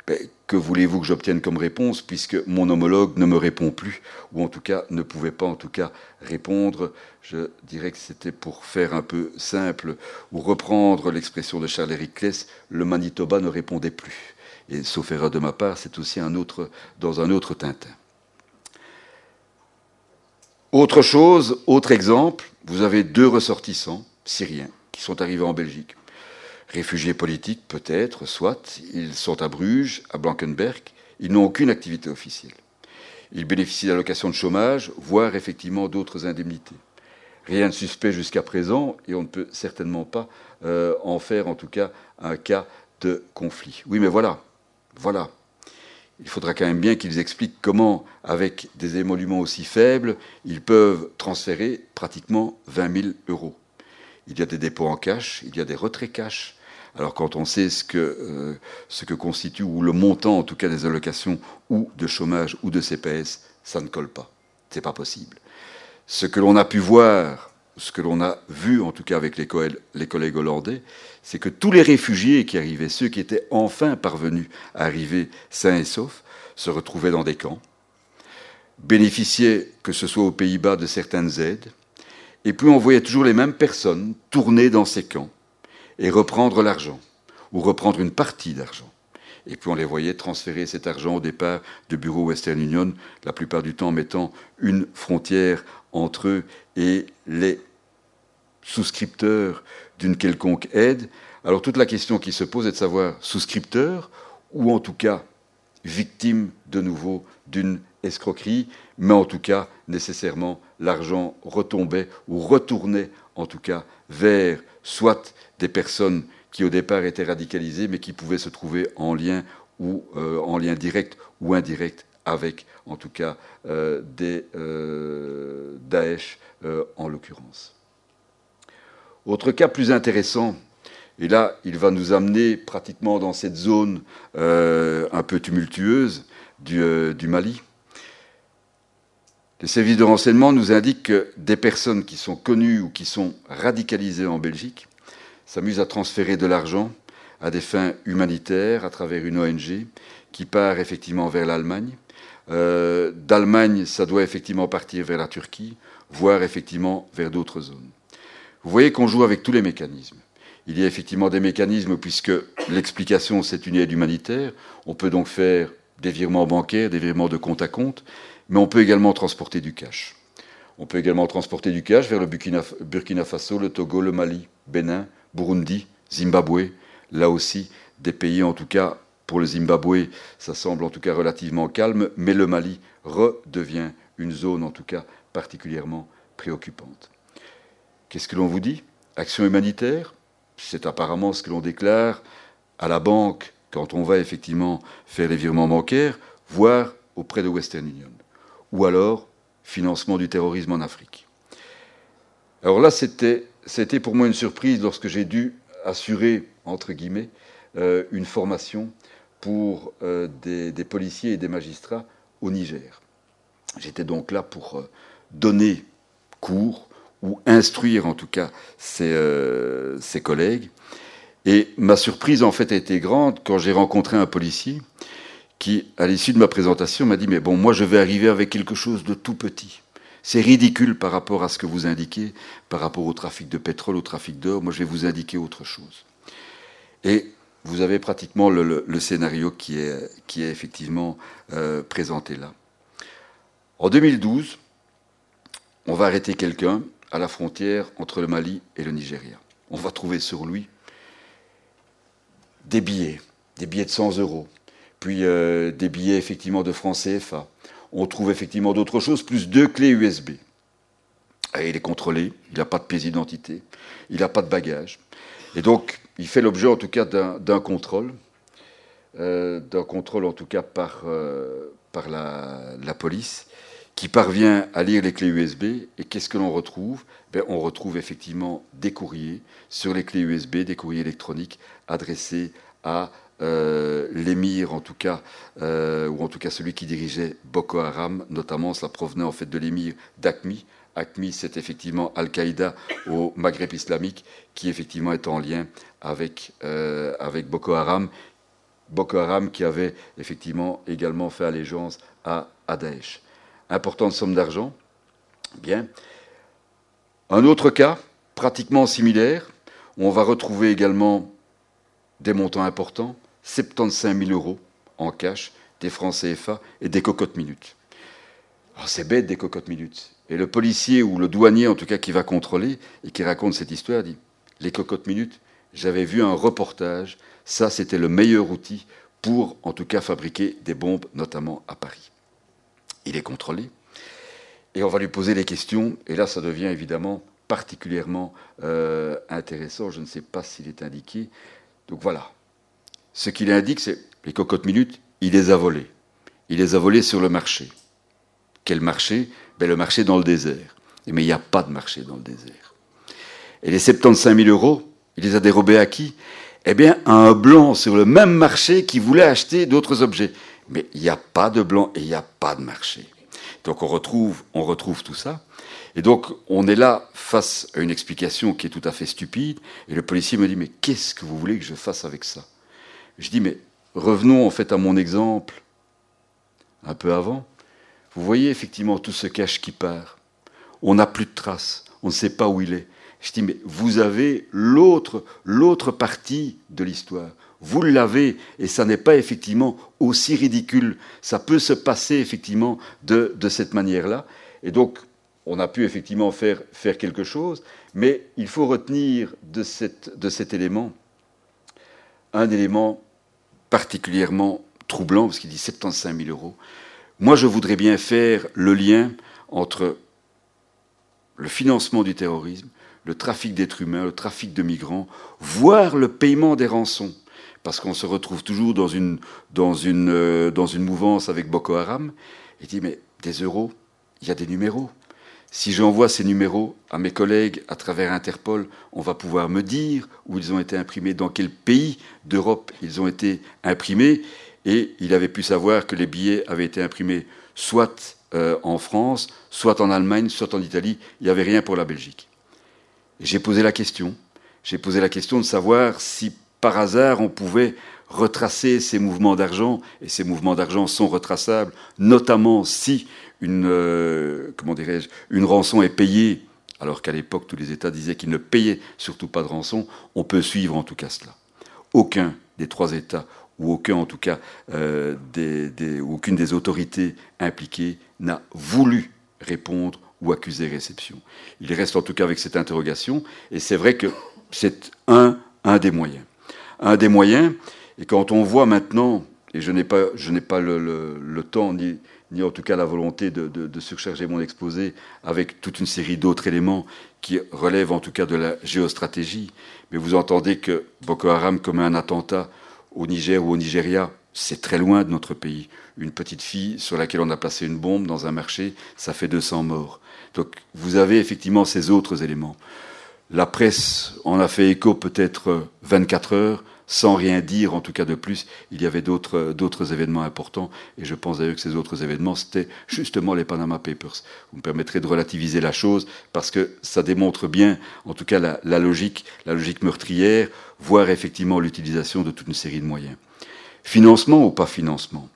ben, que voulez-vous que j'obtienne comme réponse, puisque mon homologue ne me répond plus, ou en tout cas ne pouvait pas en tout cas répondre. Je dirais que c'était pour faire un peu simple, ou reprendre l'expression de Charles-Éric Kless, le Manitoba ne répondait plus et sauf erreur de ma part, c'est aussi dans un autre Tintin. Autre chose, autre exemple, vous avez deux ressortissants syriens qui sont arrivés en Belgique. Réfugiés politiques, peut-être, soit, ils sont à Bruges, à Blankenberg, ils n'ont aucune activité officielle. Ils bénéficient d'allocations de chômage, voire effectivement d'autres indemnités. Rien de suspect jusqu'à présent, et on ne peut certainement pas euh, en faire en tout cas un cas de conflit. Oui, mais voilà, voilà. Il faudra quand même bien qu'ils expliquent comment, avec des émoluments aussi faibles, ils peuvent transférer pratiquement 20 000 euros. Il y a des dépôts en cash, il y a des retraits cash. Alors quand on sait ce que, euh, constitue, ou le montant en tout cas des allocations, ou de chômage, ou de CPS, ça ne colle pas. C'est pas possible. Ce que l'on a pu voir ce que l'on a vu, en tout cas avec les, collègues hollandais, c'est que tous les réfugiés qui arrivaient, ceux qui étaient enfin parvenus à arriver sains et saufs, se retrouvaient dans des camps, bénéficiaient, que ce soit aux Pays-Bas, de certaines aides, et puis on voyait toujours les mêmes personnes tourner dans ces camps et reprendre l'argent, ou reprendre une partie d'argent. Et puis on les voyait transférer cet argent au départ de bureau Western Union, la plupart du temps mettant une frontière entre eux et les souscripteurs d'une quelconque aide. Alors toute la question qui se pose est de savoir souscripteur ou en tout cas victime de nouveau d'une escroquerie, mais en tout cas nécessairement l'argent retombait ou retournait en tout cas vers soit des personnes qui au départ étaient radicalisées mais qui pouvaient se trouver en lien ou euh, en lien direct ou indirect avec en tout cas euh, des euh, Daesh en l'occurrence. Autre cas plus intéressant, et là, il va nous amener pratiquement dans cette zone euh, un peu tumultueuse euh, du, Mali. Les services de renseignement nous indiquent que des personnes qui sont connues ou qui sont radicalisées en Belgique s'amusent à transférer de l'argent à des fins humanitaires à travers une ONG qui part effectivement vers l'Allemagne. Euh, D'Allemagne, ça doit effectivement partir vers la Turquie, voire effectivement vers d'autres zones. Vous voyez qu'on joue avec tous les mécanismes. Il y a effectivement des mécanismes puisque l'explication, c'est une aide humanitaire. On peut donc faire des virements bancaires, des virements de compte à compte, mais on peut également transporter du cash. On peut également transporter du cash vers le Burkina, Faso, le Togo, le Mali, Bénin, Burundi, Zimbabwe. Là aussi, des pays, en tout cas, pour le Zimbabwe, ça semble en tout cas relativement calme, mais le Mali redevient une zone, en tout cas, particulièrement préoccupante. Qu'est-ce que l'on vous dit? Action humanitaire? C'est apparemment ce que l'on déclare à la banque quand on va effectivement faire les virements bancaires, voire auprès de Western Union. Ou alors financement du terrorisme en Afrique. Alors là, c'était, pour moi une surprise lorsque j'ai dû assurer, entre guillemets, euh, une formation pour euh, des, des, policiers et des magistrats au Niger. J'étais donc là pour euh, donner cours ou instruire en tout cas ses, ses collègues. Et ma surprise en fait a été grande quand j'ai rencontré un policier qui, à l'issue de ma présentation, m'a dit Mais bon, moi je vais arriver avec quelque chose de tout petit. C'est ridicule par rapport à ce que vous indiquez, par rapport au trafic de pétrole, au trafic d'or. Moi je vais vous indiquer autre chose. Et vous avez pratiquement le, scénario qui est, qui est effectivement euh, présenté là. En 2012, on va arrêter quelqu'un à la frontière entre le Mali et le Nigeria. On va trouver sur lui des billets, des billets de 100 euros, puis euh, des billets effectivement de francs CFA. On trouve effectivement d'autres choses, plus deux clés USB. Et il est contrôlé, il n'a pas de pièce d'identité, il n'a pas de bagage. Et donc, il fait l'objet en tout cas d'un contrôle, euh, d'un contrôle en tout cas par, euh, la, police, qui parvient à lire les clés USB. Et qu'est-ce que l'on retrouve? Ben, On retrouve effectivement des courriers sur les clés USB, des courriers électroniques adressés à euh, l'émir, en tout cas, euh, ou en tout cas celui qui dirigeait Boko Haram, notamment, cela provenait en fait de l'émir d'Akmi. Akmi, c'est effectivement Al-Qaïda au Maghreb islamique, qui effectivement est en lien avec, euh, Boko Haram. Boko Haram qui avait effectivement également fait allégeance à, à Daesh. Importante somme d'argent. Bien. Un autre cas, pratiquement similaire, où on va retrouver également des montants importants, 75 000 euros en cash, des francs CFA et des cocottes minutes. C'est bête des cocottes minutes. Et le policier ou le douanier, en tout cas, qui va contrôler et qui raconte cette histoire, dit Les cocottes minutes, j'avais vu un reportage, ça c'était le meilleur outil pour, en tout cas, fabriquer des bombes, notamment à Paris. Il est contrôlé et on va lui poser des questions, et là ça devient évidemment particulièrement euh, intéressant. Je ne sais pas s'il est indiqué, donc voilà. Ce qu'il indique, c'est les cocottes minutes, il les a volées. Il les a volées sur le marché. Quel marché? Ben, Le marché dans le désert. Mais il n'y a pas de marché dans le désert. Et les 75 000 euros, il les a dérobés à qui? Eh bien, à un blanc sur le même marché qui voulait acheter d'autres objets. Mais il n'y a pas de blanc et il n'y a pas de marché. Donc on retrouve, on retrouve tout ça. Et donc, on est là face à une explication qui est tout à fait stupide. Et le policier me dit, mais qu'est-ce que vous voulez que je fasse avec ça? Je dis, mais revenons en fait à mon exemple un peu avant. Vous voyez effectivement tout ce cache qui part. On n'a plus de traces. On ne sait pas où il est. Je dis, mais vous avez l'autre, l'autre partie de l'histoire. Vous l'avez, et ça n'est pas effectivement aussi ridicule. Ça peut se passer effectivement de, de cette manière-là. Et donc, on a pu effectivement faire, faire quelque chose, mais il faut retenir de, cette, de cet élément un élément particulièrement troublant, parce qu'il dit 75 000 euros. Moi, je voudrais bien faire le lien entre le financement du terrorisme, le trafic d'êtres humains, le trafic de migrants, voire le paiement des rançons. Parce qu'on se retrouve toujours dans une, dans une, euh, dans une mouvance avec Boko Haram. Il dit, mais des euros, il y a des numéros. Si j'envoie ces numéros à mes collègues à travers Interpol, on va pouvoir me dire où ils ont été imprimés, dans quel pays d'Europe ils ont été imprimés. Et il avait pu savoir que les billets avaient été imprimés soit euh, en France, soit en Allemagne, soit en Italie. Il n'y avait rien pour la Belgique. J'ai posé la question. J'ai posé la question de savoir si par hasard on pouvait retracer ces mouvements d'argent, et ces mouvements d'argent sont retraçables, notamment si une, euh, comment dirais-je, une rançon est payée, alors qu'à l'époque tous les États disaient qu'ils ne payaient surtout pas de rançon, on peut suivre en tout cas cela. Aucun des trois États, ou aucun en tout cas, euh, aucune des autorités impliquées n'a voulu répondre ou accuser réception. Il reste en tout cas avec cette interrogation, et c'est vrai que c'est un des moyens. Un des moyens, et quand on voit maintenant, et je n'ai pas, je n'ai pas le, temps ni, ni en tout cas la volonté de, surcharger mon exposé avec toute une série d'autres éléments qui relèvent en tout cas de la géostratégie. Mais vous entendez que Boko Haram commet un attentat au Niger ou au Nigeria, c'est très loin de notre pays. Une petite fille sur laquelle on a placé une bombe dans un marché, ça fait 200 morts. Donc vous avez effectivement ces autres éléments. La presse en a fait écho peut-être 24 heures, sans rien dire, en tout cas de plus, il y avait d'autres, événements importants, et je pense d'ailleurs que ces autres événements, c'était justement les Panama Papers. Vous me permettrez de relativiser la chose, parce que ça démontre bien, en tout cas, la logique, la logique meurtrière, voire effectivement l'utilisation de toute une série de moyens. Financement ou pas financement?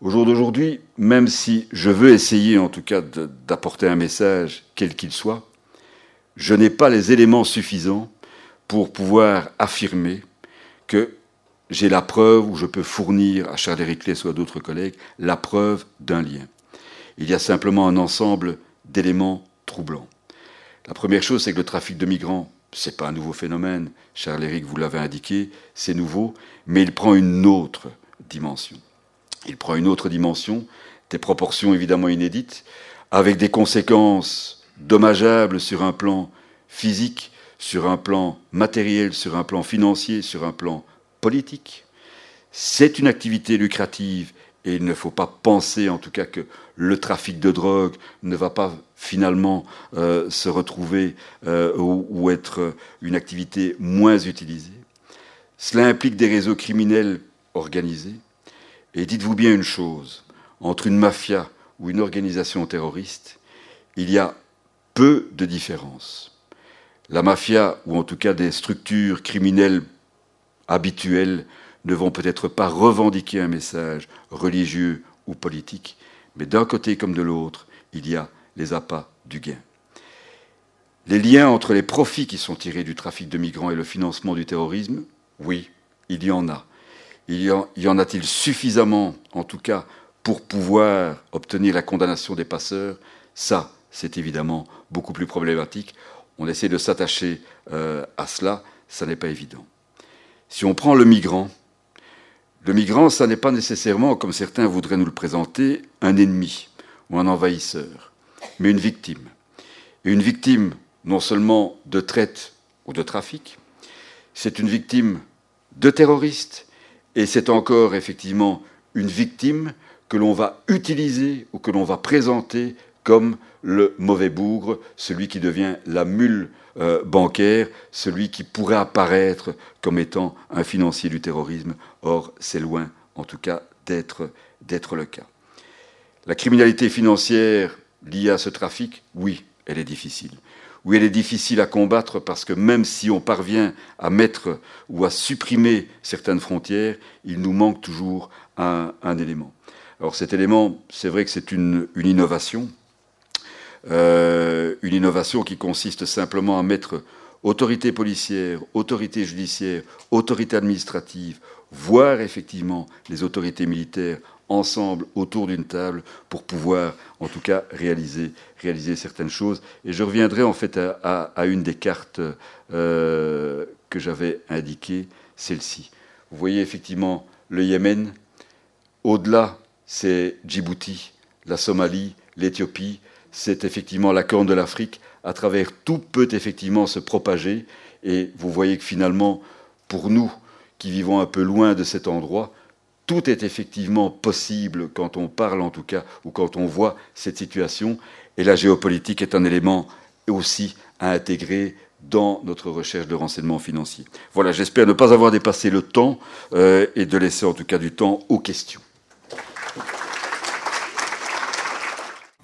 Au jour d'aujourd'hui, même si je veux essayer en tout cas d'apporter un message, quel qu'il soit, je n'ai pas les éléments suffisants pour pouvoir affirmer que j'ai la preuve, ou je peux fournir à Charles Hériclès ou à d'autres collègues, la preuve d'un lien. Il y a simplement un ensemble d'éléments troublants. La première chose, c'est que le trafic de migrants, ce n'est pas un nouveau phénomène. Charles Éric vous l'avez indiqué, c'est nouveau, mais il prend une autre dimension. Il prend une autre dimension, des proportions évidemment inédites, avec des conséquences dommageables sur un plan physique, sur un plan matériel, sur un plan financier, sur un plan politique. C'est une activité lucrative et il ne faut pas penser en tout cas que le trafic de drogue ne va pas finalement euh, se retrouver euh, ou, être une activité moins utilisée. Cela implique des réseaux criminels organisés. Et dites-vous bien une chose, entre une mafia ou une organisation terroriste, il y a peu de différence la mafia, ou en tout cas des structures criminelles habituelles, ne vont peut-être pas revendiquer un message religieux ou politique, mais d'un côté comme de l'autre, il y a les appâts du gain. Les liens entre les profits qui sont tirés du trafic de migrants et le financement du terrorisme, oui, il y en a. Il y en, a-t-il suffisamment, en tout cas, pour pouvoir obtenir la condamnation des passeurs? Ça, c'est évidemment beaucoup plus problématique on essaie de s'attacher euh, à cela, ça n'est pas évident. Si on prend le migrant, le migrant, ça n'est pas nécessairement, comme certains voudraient nous le présenter, un ennemi ou un envahisseur, mais une victime. Une victime non seulement de traite ou de trafic, c'est une victime de terroristes, et c'est encore effectivement une victime que l'on va utiliser ou que l'on va présenter comme le mauvais bougre, celui qui devient la mule euh, bancaire, celui qui pourrait apparaître comme étant un financier du terrorisme. Or, c'est loin, en tout cas, d'être le cas. La criminalité financière liée à ce trafic, oui, elle est difficile. Oui, elle est difficile à combattre parce que même si on parvient à mettre ou à supprimer certaines frontières, il nous manque toujours un, élément. Alors cet élément, c'est vrai que c'est une innovation, euh, une innovation qui consiste simplement à mettre autorité policière, autorité judiciaire, autorité administrative, voire effectivement les autorités militaires ensemble autour d'une table pour pouvoir, en tout cas, réaliser, certaines choses. Et je reviendrai en fait à, à, une des cartes euh, que j'avais indiquées, celle-ci. Vous voyez effectivement le Yémen. Au-delà, c'est Djibouti, la Somalie, l'Éthiopie, c'est effectivement la corne de l'Afrique. À travers tout peut effectivement se propager. Et vous voyez que finalement, pour nous qui vivons un peu loin de cet endroit, tout est effectivement possible quand on parle en tout cas, ou quand on voit cette situation. Et la géopolitique est un élément aussi à intégrer dans notre recherche de renseignements financiers. Voilà, j'espère ne pas avoir dépassé le temps euh, et de laisser en tout cas du temps aux questions.